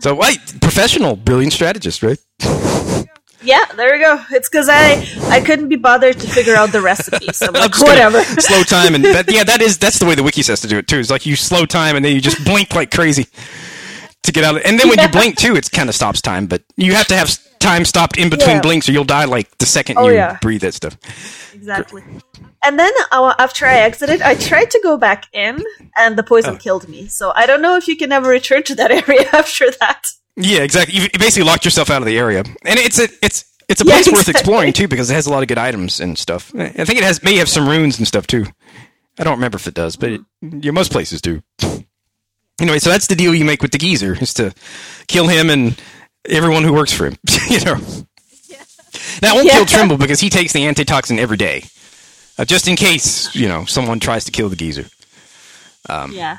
so, right, professional, brilliant strategist, right? Yeah, there we go. It's because I I couldn't be bothered to figure out the recipe, so I'm I'm like, whatever. slow time, and that, yeah, that is that's the way the wiki says to do it too. It's like you slow time, and then you just blink like crazy to get out. of And then when you blink too, it kind of stops time, but you have to have time stopped in between Yeah. blinks, or you'll die like the second Oh, you yeah. breathe that stuff. Exactly. And then uh, after I exited, I tried to go back in, and the poison Oh. killed me. So I don't know if you can ever return to that area after that. Yeah, exactly. You basically locked yourself out of the area, and it's a it's it's a Yeah, place worth exploring too because it has a lot of good items and stuff. I think it has may have some runes and stuff too. I don't remember if it does, but it, yeah, most places do. Anyway, so that's the deal you make with the geezer is to kill him and everyone who works for him. you know. Now, it won't Yeah. kill Trimble because he takes the antitoxin every day, uh, just in case you know someone tries to kill the geezer. Um, yeah.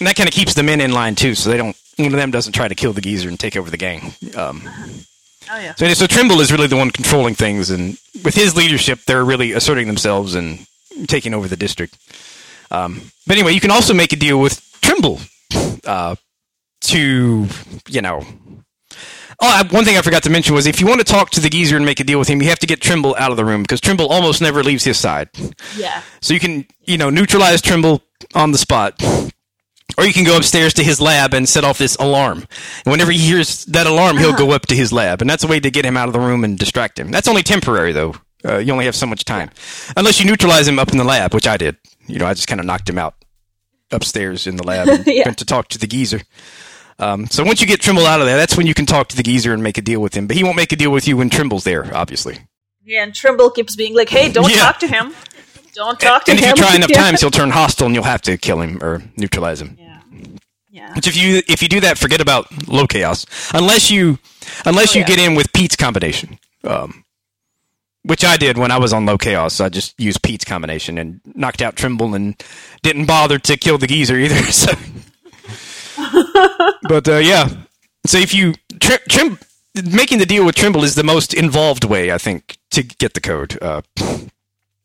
And that kind of keeps the men in line too, so they don't one of them doesn't try to kill the geezer and take over the gang. Um, Oh yeah. so, so Trimble is really the one controlling things, and with his leadership, they're really asserting themselves and taking over the district. Um, but anyway, you can also make a deal with Trimble uh, to, you know. Oh, one thing I forgot to mention was if you want to talk to the geezer and make a deal with him, you have to get Trimble out of the room because Trimble almost never leaves his side. Yeah. So you can, you know, neutralize Trimble on the spot. Or you can go upstairs to his lab and set off this alarm. And whenever he hears that alarm, he'll go up to his lab. And that's a way to get him out of the room and distract him. That's only temporary, though. Uh, you only have so much time. Unless you neutralize him up in the lab, which I did. You know, I just kind of knocked him out upstairs in the lab and Yeah. went to talk to the geezer. Um, so once you get Trimble out of there, that's when you can talk to the geezer and make a deal with him. But he won't make a deal with you when Trimble's there, obviously. Yeah, and Trimble keeps being like, "Hey, don't Yeah. talk to him. Don't talk to and him." And if you try enough times, he'll turn hostile and you'll have to kill him or neutralize him. Yeah. Yeah. Which if you if you do that, forget about low chaos. Unless you unless Oh, you yeah. get in with Pete's combination, um, which I did when I was on low chaos. I just used Pete's combination and knocked out Trimble and didn't bother to kill the geezer either. So, but uh, yeah, so if you trim, trim making the deal with Trimble is the most involved way I think to get the code. Uh,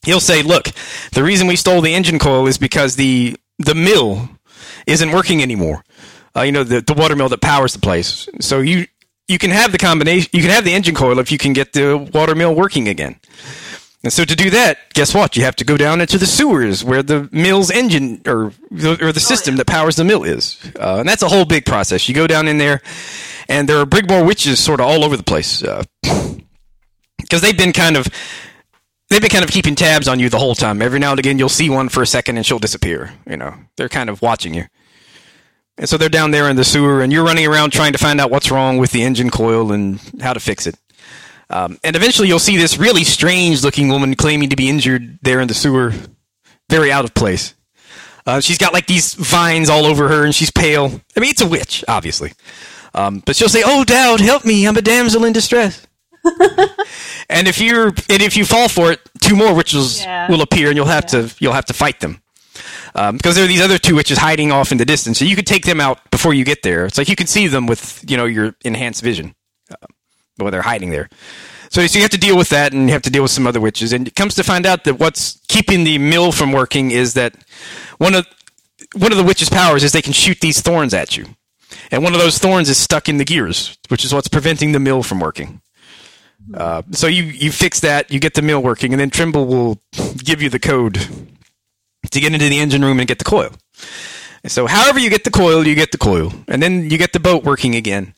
he'll say, "Look, the reason we stole the engine coil is because the the mill isn't working anymore. Uh, you know, the the water mill that powers the place. So you you can have the combination. You can have the engine coil if you can get the water mill working again. And so to do that, guess what? You have to go down into the sewers where the mill's engine or or the system that powers the mill is. Uh, and that's a whole big process. You go down in there, and there are Brigmore witches sort of all over the place because they've been kind of they've been kind of keeping tabs on you the whole time. Every now and again, you'll see one for a second, and she'll disappear. You know, they're kind of watching you. And so they're down there in the sewer, and you're running around trying to find out what's wrong with the engine coil and how to fix it. Um, and eventually, you'll see this really strange-looking woman claiming to be injured there in the sewer, very out of place. Uh, she's got like these vines all over her, and she's pale. I mean, it's a witch, obviously. Um, but she'll say, "Oh, Daud, help me! I'm a damsel in distress." and if you're and if you fall for it, two more witches Yeah. will appear, and you'll have to you'll have to fight them um, because there are these other two witches hiding off in the distance. So you could take them out before you get there. It's like you can see them with you know your enhanced vision, uh, but they're hiding there. So, so you have to deal with that, and you have to deal with some other witches. And it comes to find out that what's keeping the mill from working is that one of one of the witches' powers is they can shoot these thorns at you, and one of those thorns is stuck in the gears, which is what's preventing the mill from working. Uh, so you you fix that, you get the mill working, and then Trimble will give you the code to get into the engine room and get the coil. So, however you get the coil, you get the coil, and then you get the boat working again.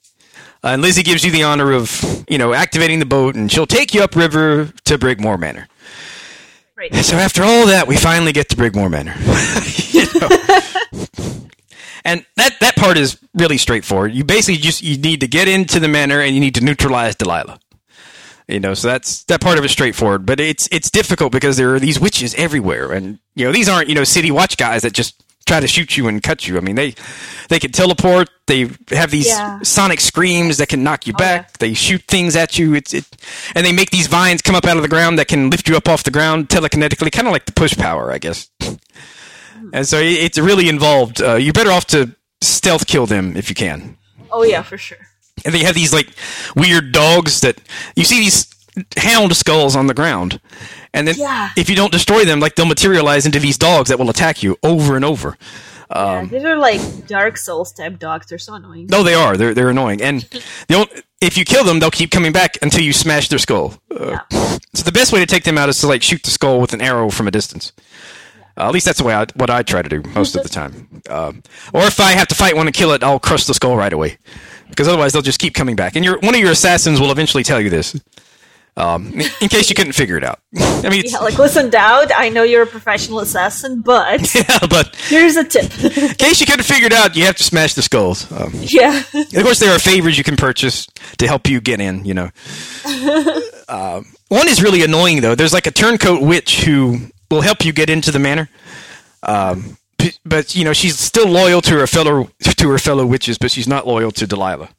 Uh, and Lizzie gives you the honor of, you know, activating the boat, and she'll take you upriver to Brigmore Manor. Right. So after all that, we finally get to Brigmore Manor. And that that part is really straightforward. You basically just you need to get into the manor and you need to neutralize Delilah. You know, so that's that part of it's straightforward. But it's it's difficult because there are these witches everywhere, and you know these aren't you know city watch guys that just try to shoot you and cut you. I mean, they they can teleport. They have these Yeah. sonic screams that can knock you back. yeah. They shoot things at you. It's it, and they make these vines come up out of the ground that can lift you up off the ground telekinetically, kind of like the push power, I guess. And so it- it's really involved. Uh, you're better off to stealth kill them if you can. Oh yeah, for sure. And they have these like weird dogs that you see these hound skulls on the ground, and then Yeah. if you don't destroy them, like they'll materialize into these dogs that will attack you over and over. yeah, these are like Dark Souls type dogs. They're so annoying. No, they are. They're they're annoying, and the only, if you kill them, they'll keep coming back until you smash their skull. Uh, so the best way to take them out is to like shoot the skull with an arrow from a distance. Uh, at least that's the way I, what I try to do most of the time. Um, or if I have to fight one and kill it, I'll crush the skull right away, because otherwise they'll just keep coming back. And your one of your assassins will eventually tell you this, um, in, case you couldn't figure it out. I mean, Yeah, like listen, Daud. I know you're a professional assassin, but yeah, but here's a tip. in case you couldn't figure it out, you have to smash the skulls. Um, yeah, Of course, there are favors you can purchase to help you get in. You know, uh, one is really annoying though. There's like a turncoat witch who will help you get into the manor, um, but you know she's still loyal to her fellow to her fellow witches, but she's not loyal to Delilah.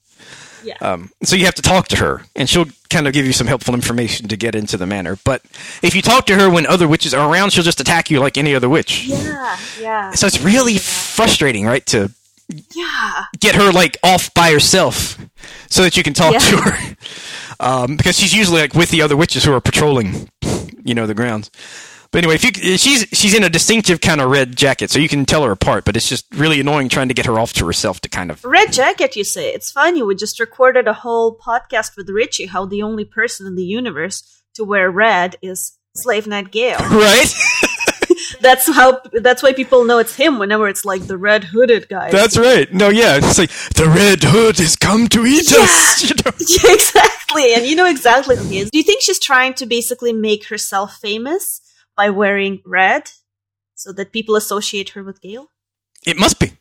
yeah. Um, so you have to talk to her, and she'll kind of give you some helpful information to get into the manor. But if you talk to her when other witches are around, she'll just attack you like any other witch. yeah, yeah, So it's really frustrating, right? To yeah. get her like off by herself so that you can talk Yeah. to her um, because she's usually like with the other witches who are patrolling you know the grounds but anyway if you she's she's in a distinctive kind of red jacket so you can tell her apart but it's just really annoying trying to get her off to herself to kind of Red jacket, you say? It's funny. We just recorded a whole podcast with Richie. How the only person in the universe to wear red is Slave Knight Gael. right That's how. That's why people know it's him. Whenever it's like the red hooded guy. that's right no yeah it's like the red hood has come to eat us you know? Yeah, exactly. And you know exactly who he is. Do you think she's trying to basically make herself famous by wearing red so that people associate her with Gael? it must be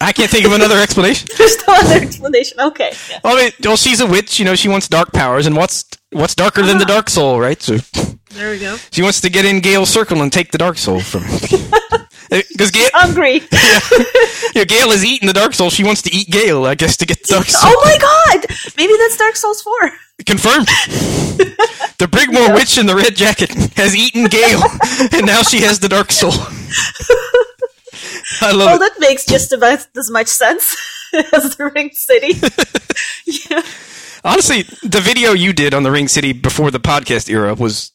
i can't think of another explanation There's no other explanation. Okay. Yeah. well, I mean, well she's a witch you know she wants dark powers and what's what's darker than the Ah. dark soul right so There we go. She wants to get in Gael's circle and take the Dark Soul from. Because Gael, Hungry. yeah, Gael is eating the Dark Soul. She wants to eat Gael, I guess, to get the Dark Soul. oh my god! Maybe that's Dark Souls 4. Confirmed. the Brigmore witch in the red jacket has eaten Gael, and now she has the Dark Soul. I love Well, it. that makes just about as much sense as the Ring City. yeah. Honestly, the video you did on the Ring City before the podcast era was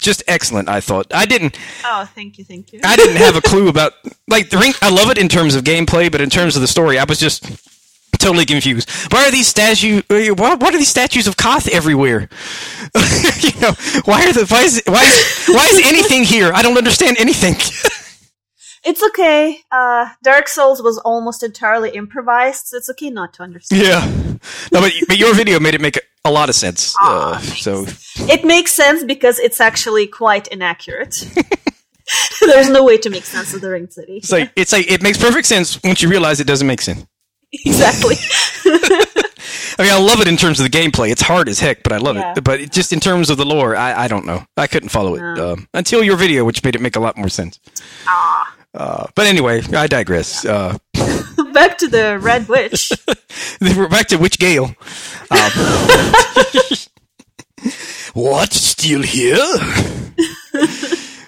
just excellent. I thought I didn't. Oh, thank you, thank you. I didn't have a clue about like the ring. I love it in terms of gameplay, but in terms of the story, I was just totally confused. Why are these statues? Why, why are these statues of Koth everywhere? you know, why are the why is why is why is anything here? I don't understand anything. It's okay. Uh, Dark Souls was almost entirely improvised, so it's okay not to understand. yeah, no, but but your video made it make a, lot of sense. Aw, Uh, so It makes sense because it's actually quite inaccurate. There's no way to make sense of the Ring City. it's like it's like it makes perfect sense once you realize it doesn't make sense. exactly. I mean, I love it in terms of the gameplay. It's hard as heck, but I love Yeah. it. But it, just in terms of the lore, I, I don't know. I couldn't follow it No. um, until your video, which made it make a lot more sense. Ah. Uh, but anyway, I digress. Uh, Back to the Red Witch. we're back to Witch Gael. Um, what? Still here?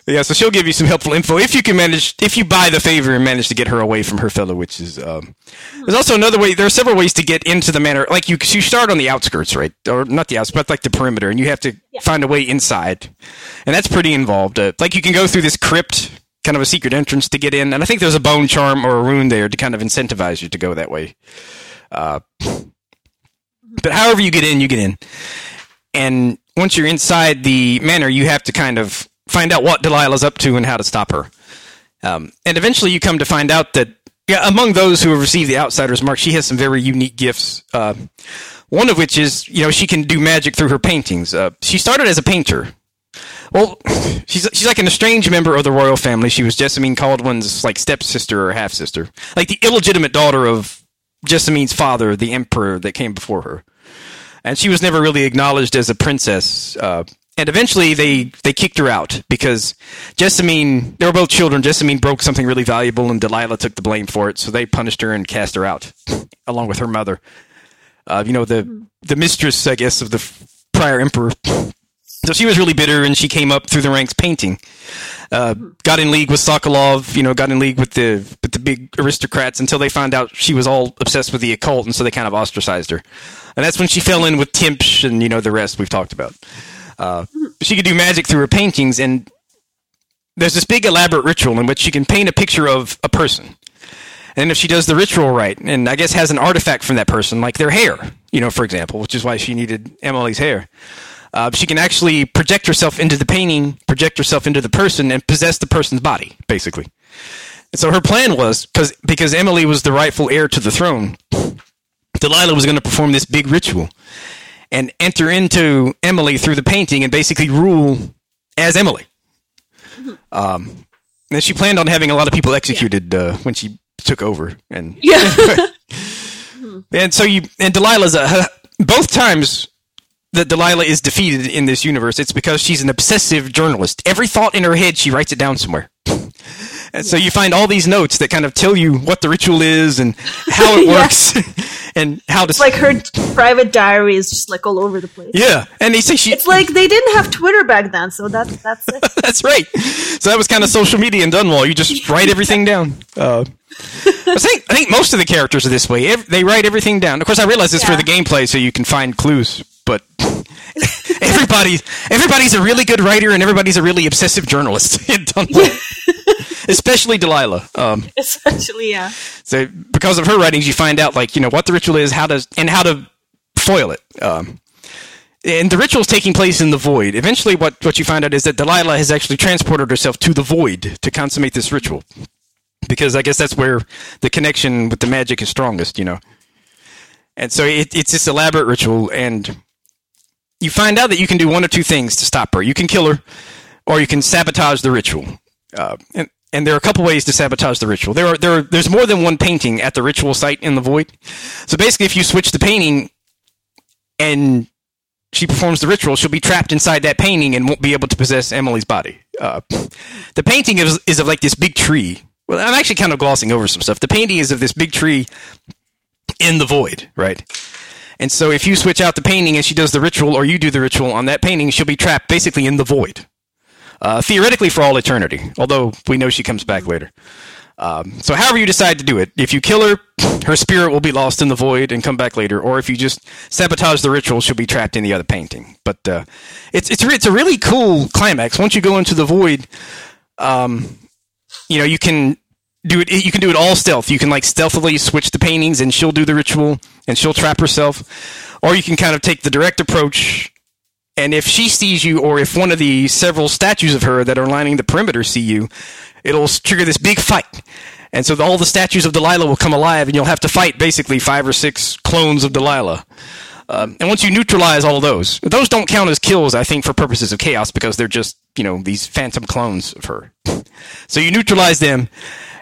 yeah, so she'll give you some helpful info if you can manage, if you buy the favor and manage to get her away from her fellow witches. Um, there's also another way. There are several ways to get into the manor. Like you, you start on the outskirts, right, or not the outskirts, but like the perimeter, and you have to find a way inside, and that's pretty involved. Uh, like you can go through this crypt, kind of a secret entrance to get in, and I think there's a bone charm or a rune there to kind of incentivize you to go that way. Uh, but however you get in, you get in. And once you're inside the manor, you have to kind of find out what Delilah's up to and how to stop her. Um, and eventually you come to find out that yeah, among those who have received the Outsider's Mark, she has some very unique gifts. Uh, one of which is, you know, she can do magic through her paintings. Uh, she started as a painter. Well, she's she's like an estranged member of the royal family. She was Jessamine Kaldwin's like stepsister or half sister, like the illegitimate daughter of Jessamine's father, the emperor that came before her. And she was never really acknowledged as a princess. Uh, and eventually they they kicked her out because Jessamine they were both children. Jessamine broke something really valuable, and Delilah took the blame for it. So they punished her and cast her out along with her mother. Uh, you know the the mistress, I guess, of the prior emperor. So she was really bitter, and she came up through the ranks painting. Uh, got in league with Sokolov, you know, got in league with the with the big aristocrats until they found out she was all obsessed with the occult, and so they kind of ostracized her. And that's when she fell in with Timsh and you know the rest we've talked about. Uh, she could do magic through her paintings, and there's this big elaborate ritual in which she can paint a picture of a person. And if she does the ritual right, and I guess has an artifact from that person, like their hair, you know, for example, which is why she needed Emily's hair, uh, she can actually project herself into the painting, project herself into the person, and possess the person's body, basically. And so her plan was because because Emily was the rightful heir to the throne, Delilah was going to perform this big ritual and enter into Emily through the painting and basically rule as Emily. Um, and she planned on having a lot of people executed uh, when she took over, and Yeah. and so you and Delilah's a, both times that Delilah is defeated in this universe, it's because she's an obsessive journalist. Every thought in her head, she writes it down somewhere. And so you find all these notes that kind of tell you what the ritual is and how it works and how to. like her private diary is just like all over the place. yeah, and they say she. It's like they didn't have Twitter back then, so that's that's it. That's right. So that was kind of social media in Dunwall. You just write everything down. Uh, I think I think most of the characters are this way. They write everything down. Of course, I realize this Yeah. for the gameplay, so you can find clues. But everybody, everybody's a really good writer, and everybody's a really obsessive journalist in Dunwall. Especially Delilah. Um, Essentially, yeah. so because of her writings, you find out like you know what the ritual is, how to and how to foil it. Um, and the ritual is taking place in the void. Eventually, what what you find out is that Delilah has actually transported herself to the void to consummate this ritual, because I guess that's where the connection with the magic is strongest. You know, and so it, it's this elaborate ritual, and you find out that you can do one or two things to stop her. You can kill her, or you can sabotage the ritual. Uh, and and there are a couple ways to sabotage the ritual. There are there are, there's more than one painting at the ritual site in the void. So basically, if you switch the painting and she performs the ritual, she'll be trapped inside that painting and won't be able to possess Emily's body. Uh, the painting is is of like this big tree. Well, I'm actually kind of glossing over some stuff. The painting is of this big tree in the void, right? And so if you switch out the painting and she does the ritual, or you do the ritual on that painting, she'll be trapped basically in the void. Uh, theoretically for all eternity, although we know she comes back later. Um, so, however you decide to do it, if you kill her, her spirit will be lost in the void and come back later, or if you just sabotage the ritual, she'll be trapped in the other painting. But uh, it's it's it's a really cool climax. Once you go into the void, um, you know you can do it. You can do it all stealth. You can like stealthily switch the paintings, and she'll do the ritual, and she'll trap herself, or you can kind of take the direct approach and if she sees you, or if one of the several statues of her that are lining the perimeter see you, it'll trigger this big fight. And so the, all the statues of Delilah will come alive, and you'll have to fight basically five or six clones of Delilah. Um, and once you neutralize all those, those don't count as kills, I think, for purposes of chaos, because they're just, you know, these phantom clones of her. so you neutralize them,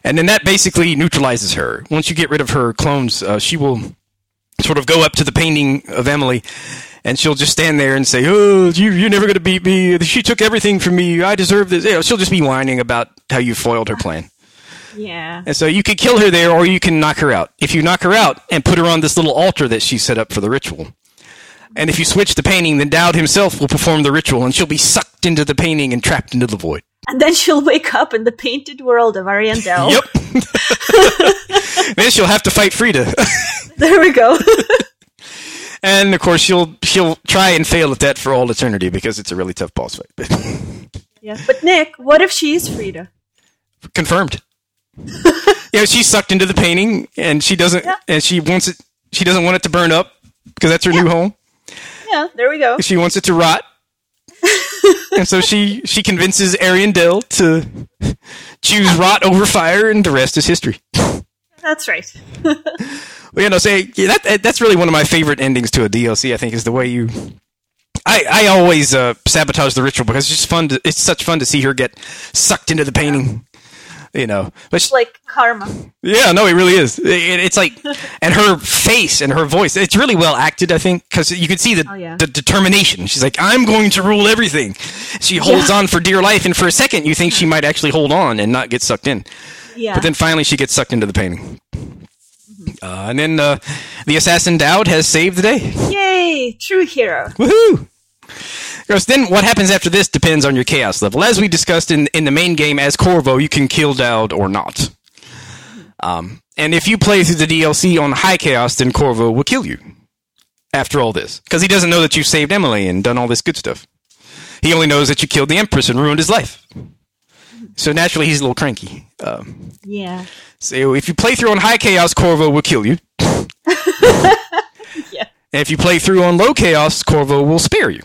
and then that basically neutralizes her. Once you get rid of her clones, uh, she will sort of go up to the painting of Emily, and she'll just stand there and say, "Oh, you, you're never going to beat me. She took everything from me. I deserve this." You know, she'll just be whining about how you foiled her plan. Yeah. And so you could kill her there, or you can knock her out. If you knock her out and put her on this little altar that she set up for the ritual, and if you switch the painting, then Daud himself will perform the ritual, and she'll be sucked into the painting and trapped into the void. And then she'll wake up in the painted world of Ariandel. Yep. then she'll have to fight Friede. There we go. And of course, she'll she'll try and fail at that for all eternity because it's a really tough boss fight. yeah. But Nick, what if she's Friede? Confirmed. yeah, she's sucked into the painting, and she doesn't, Yeah. and she wants it. She doesn't want it to burn up because that's her new home. Yeah, there we go. She wants it to rot, and so she she convinces Ariandel to choose rot over fire, and the rest is history. That's right. Well, you know, say yeah, that, that that's really one of my favorite endings to a DLC. I think is the way you. I, I always uh, sabotage the ritual because it's just fun. To, it's such fun to see her get sucked into the painting. You know, but she, like karma. yeah, no, it really is. It, it's like, and her face and her voice, it's really well acted, I think, because you can see the, Oh, yeah. the determination. She's like, I'm going to rule everything. She holds Yeah. on for dear life, and for a second, you think she might actually hold on and not get sucked in. Yeah. But then finally, she gets sucked into the painting. Uh, and then uh, the assassin Daud has saved the day. Yay! True hero. Woohoo! Because then what happens after this depends on your chaos level. As we discussed in, in the main game, as Corvo, you can kill Daud or not. Um, and if you play through the DLC on high chaos, then Corvo will kill you after all this. Because he doesn't know that you saved Emily and done all this good stuff. He only knows that you killed the Empress and ruined his life. So naturally, he's a little cranky. Um, Yeah. so if you play through on high chaos, Corvo will kill you. Yeah. And if you play through on low chaos, Corvo will spare you.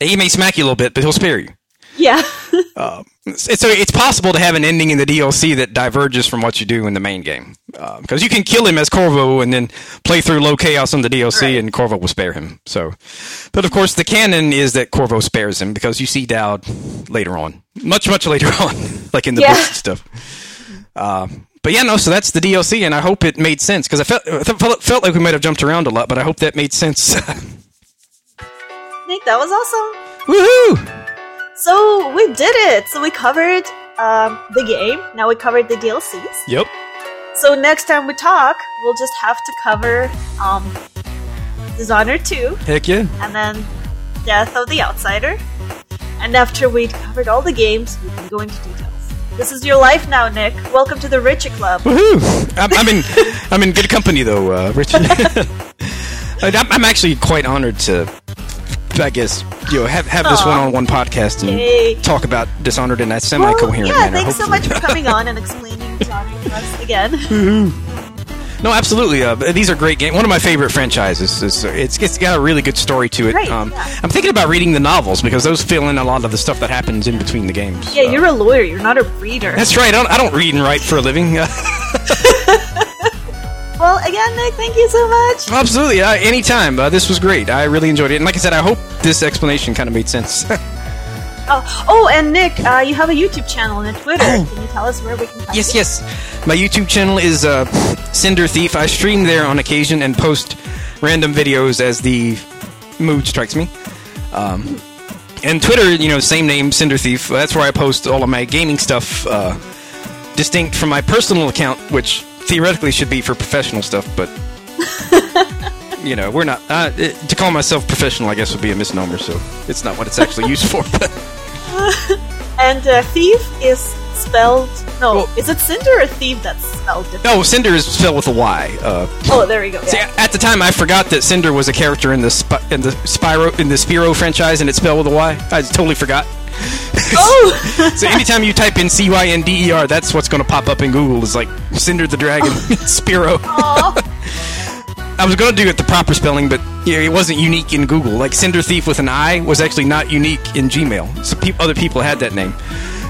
He may smack you a little bit, but he'll spare you. Yeah. It's, so it's possible to have an ending in the DLC that diverges from what you do in the main game. Because you can kill him as Corvo and then play through low chaos on the DLC, Right. and Corvo will spare him. So, but of course, the canon is that Corvo spares him because you see Daud later on, much much later on, like in the Yeah. books and stuff. Uh, but yeah, no. So that's the DLC, and I hope it made sense because I felt I felt felt like we might have jumped around a lot, but I hope that made sense. Nick, that was awesome. Woohoo! So we did it. So we covered um, the game. Now we covered the DLCs. Yep. So next time we talk, we'll just have to cover um, Dishonored 2 Heck yeah. and then Death of the Outsider. And after we'd covered all the games, we can go into details. This is your life now, Nick. Welcome to the Richie Club. Woohoo! I'm, I'm in I'm in good company though, uh, Richard. I'm, I'm actually quite honored to, I guess, you know, have have this one-on-one podcast and Yay. talk about Dishonored in that semi-coherent yeah, manner. thanks so much for coming on and explaining Dishonored to us again. No, absolutely. Uh, these are great games. One of my favorite franchises. It's, it's it's got a really good story to it. Right, um, yeah. I'm thinking about reading the novels because those fill in a lot of the stuff that happens in between the games. yeah, Uh, you're a lawyer. You're not a reader. That's right. I don't, I don't read and write for a living. Well, again, Nick, thank you so much. Absolutely, uh, anytime. Uh, this was great. I really enjoyed it, and like I said, I hope this explanation kind of made sense. Oh, oh and Nick, uh, you have a YouTube channel and a Twitter. Can you tell us where we can find Oh. yes, you? yes. My YouTube channel is uh, Cynder Thief. I stream there on occasion and post random videos as the mood strikes me. Um, and Twitter, you know, same name, Cynder Thief. That's where I post all of my gaming stuff, uh, distinct from my personal account, which theoretically should be for professional stuff, but. You know, we're not. Uh, it, to call myself professional, I guess, would be a misnomer. So it's not what it's actually used for. But And uh, thief is spelled. No, Well- is it cinder or thief that's spelled different? no, Cinder is spelled with a Y. Uh, Oh, there we go. See, Yeah. at the time, I forgot that Cynder was a character in the Sp- in the Spyro in the Spyro franchise, and it's spelled with a Y. I totally forgot. Oh, So anytime you type in C Y N D E R, that's what's going to pop up in Google. Is like Cynder the Dragon, oh. Spyro. Aw. I was going to do it the proper spelling, but yeah, it wasn't unique in Google. Like Cinder Thief with an I was actually not unique in Gmail. So pe- other people had that name.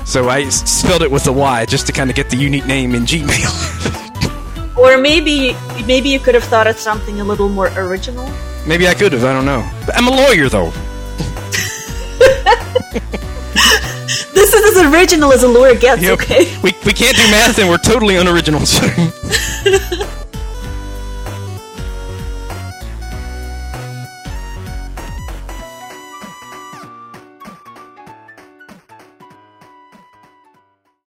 So I spelled it with a Y just to kind of get the unique name in Gmail. or maybe maybe you could have thought of something a little more original. Maybe I could have. I don't know. I'm a lawyer, though. This is as original as a lure gets. Yep. Okay. We, we can't do math and we're totally unoriginal.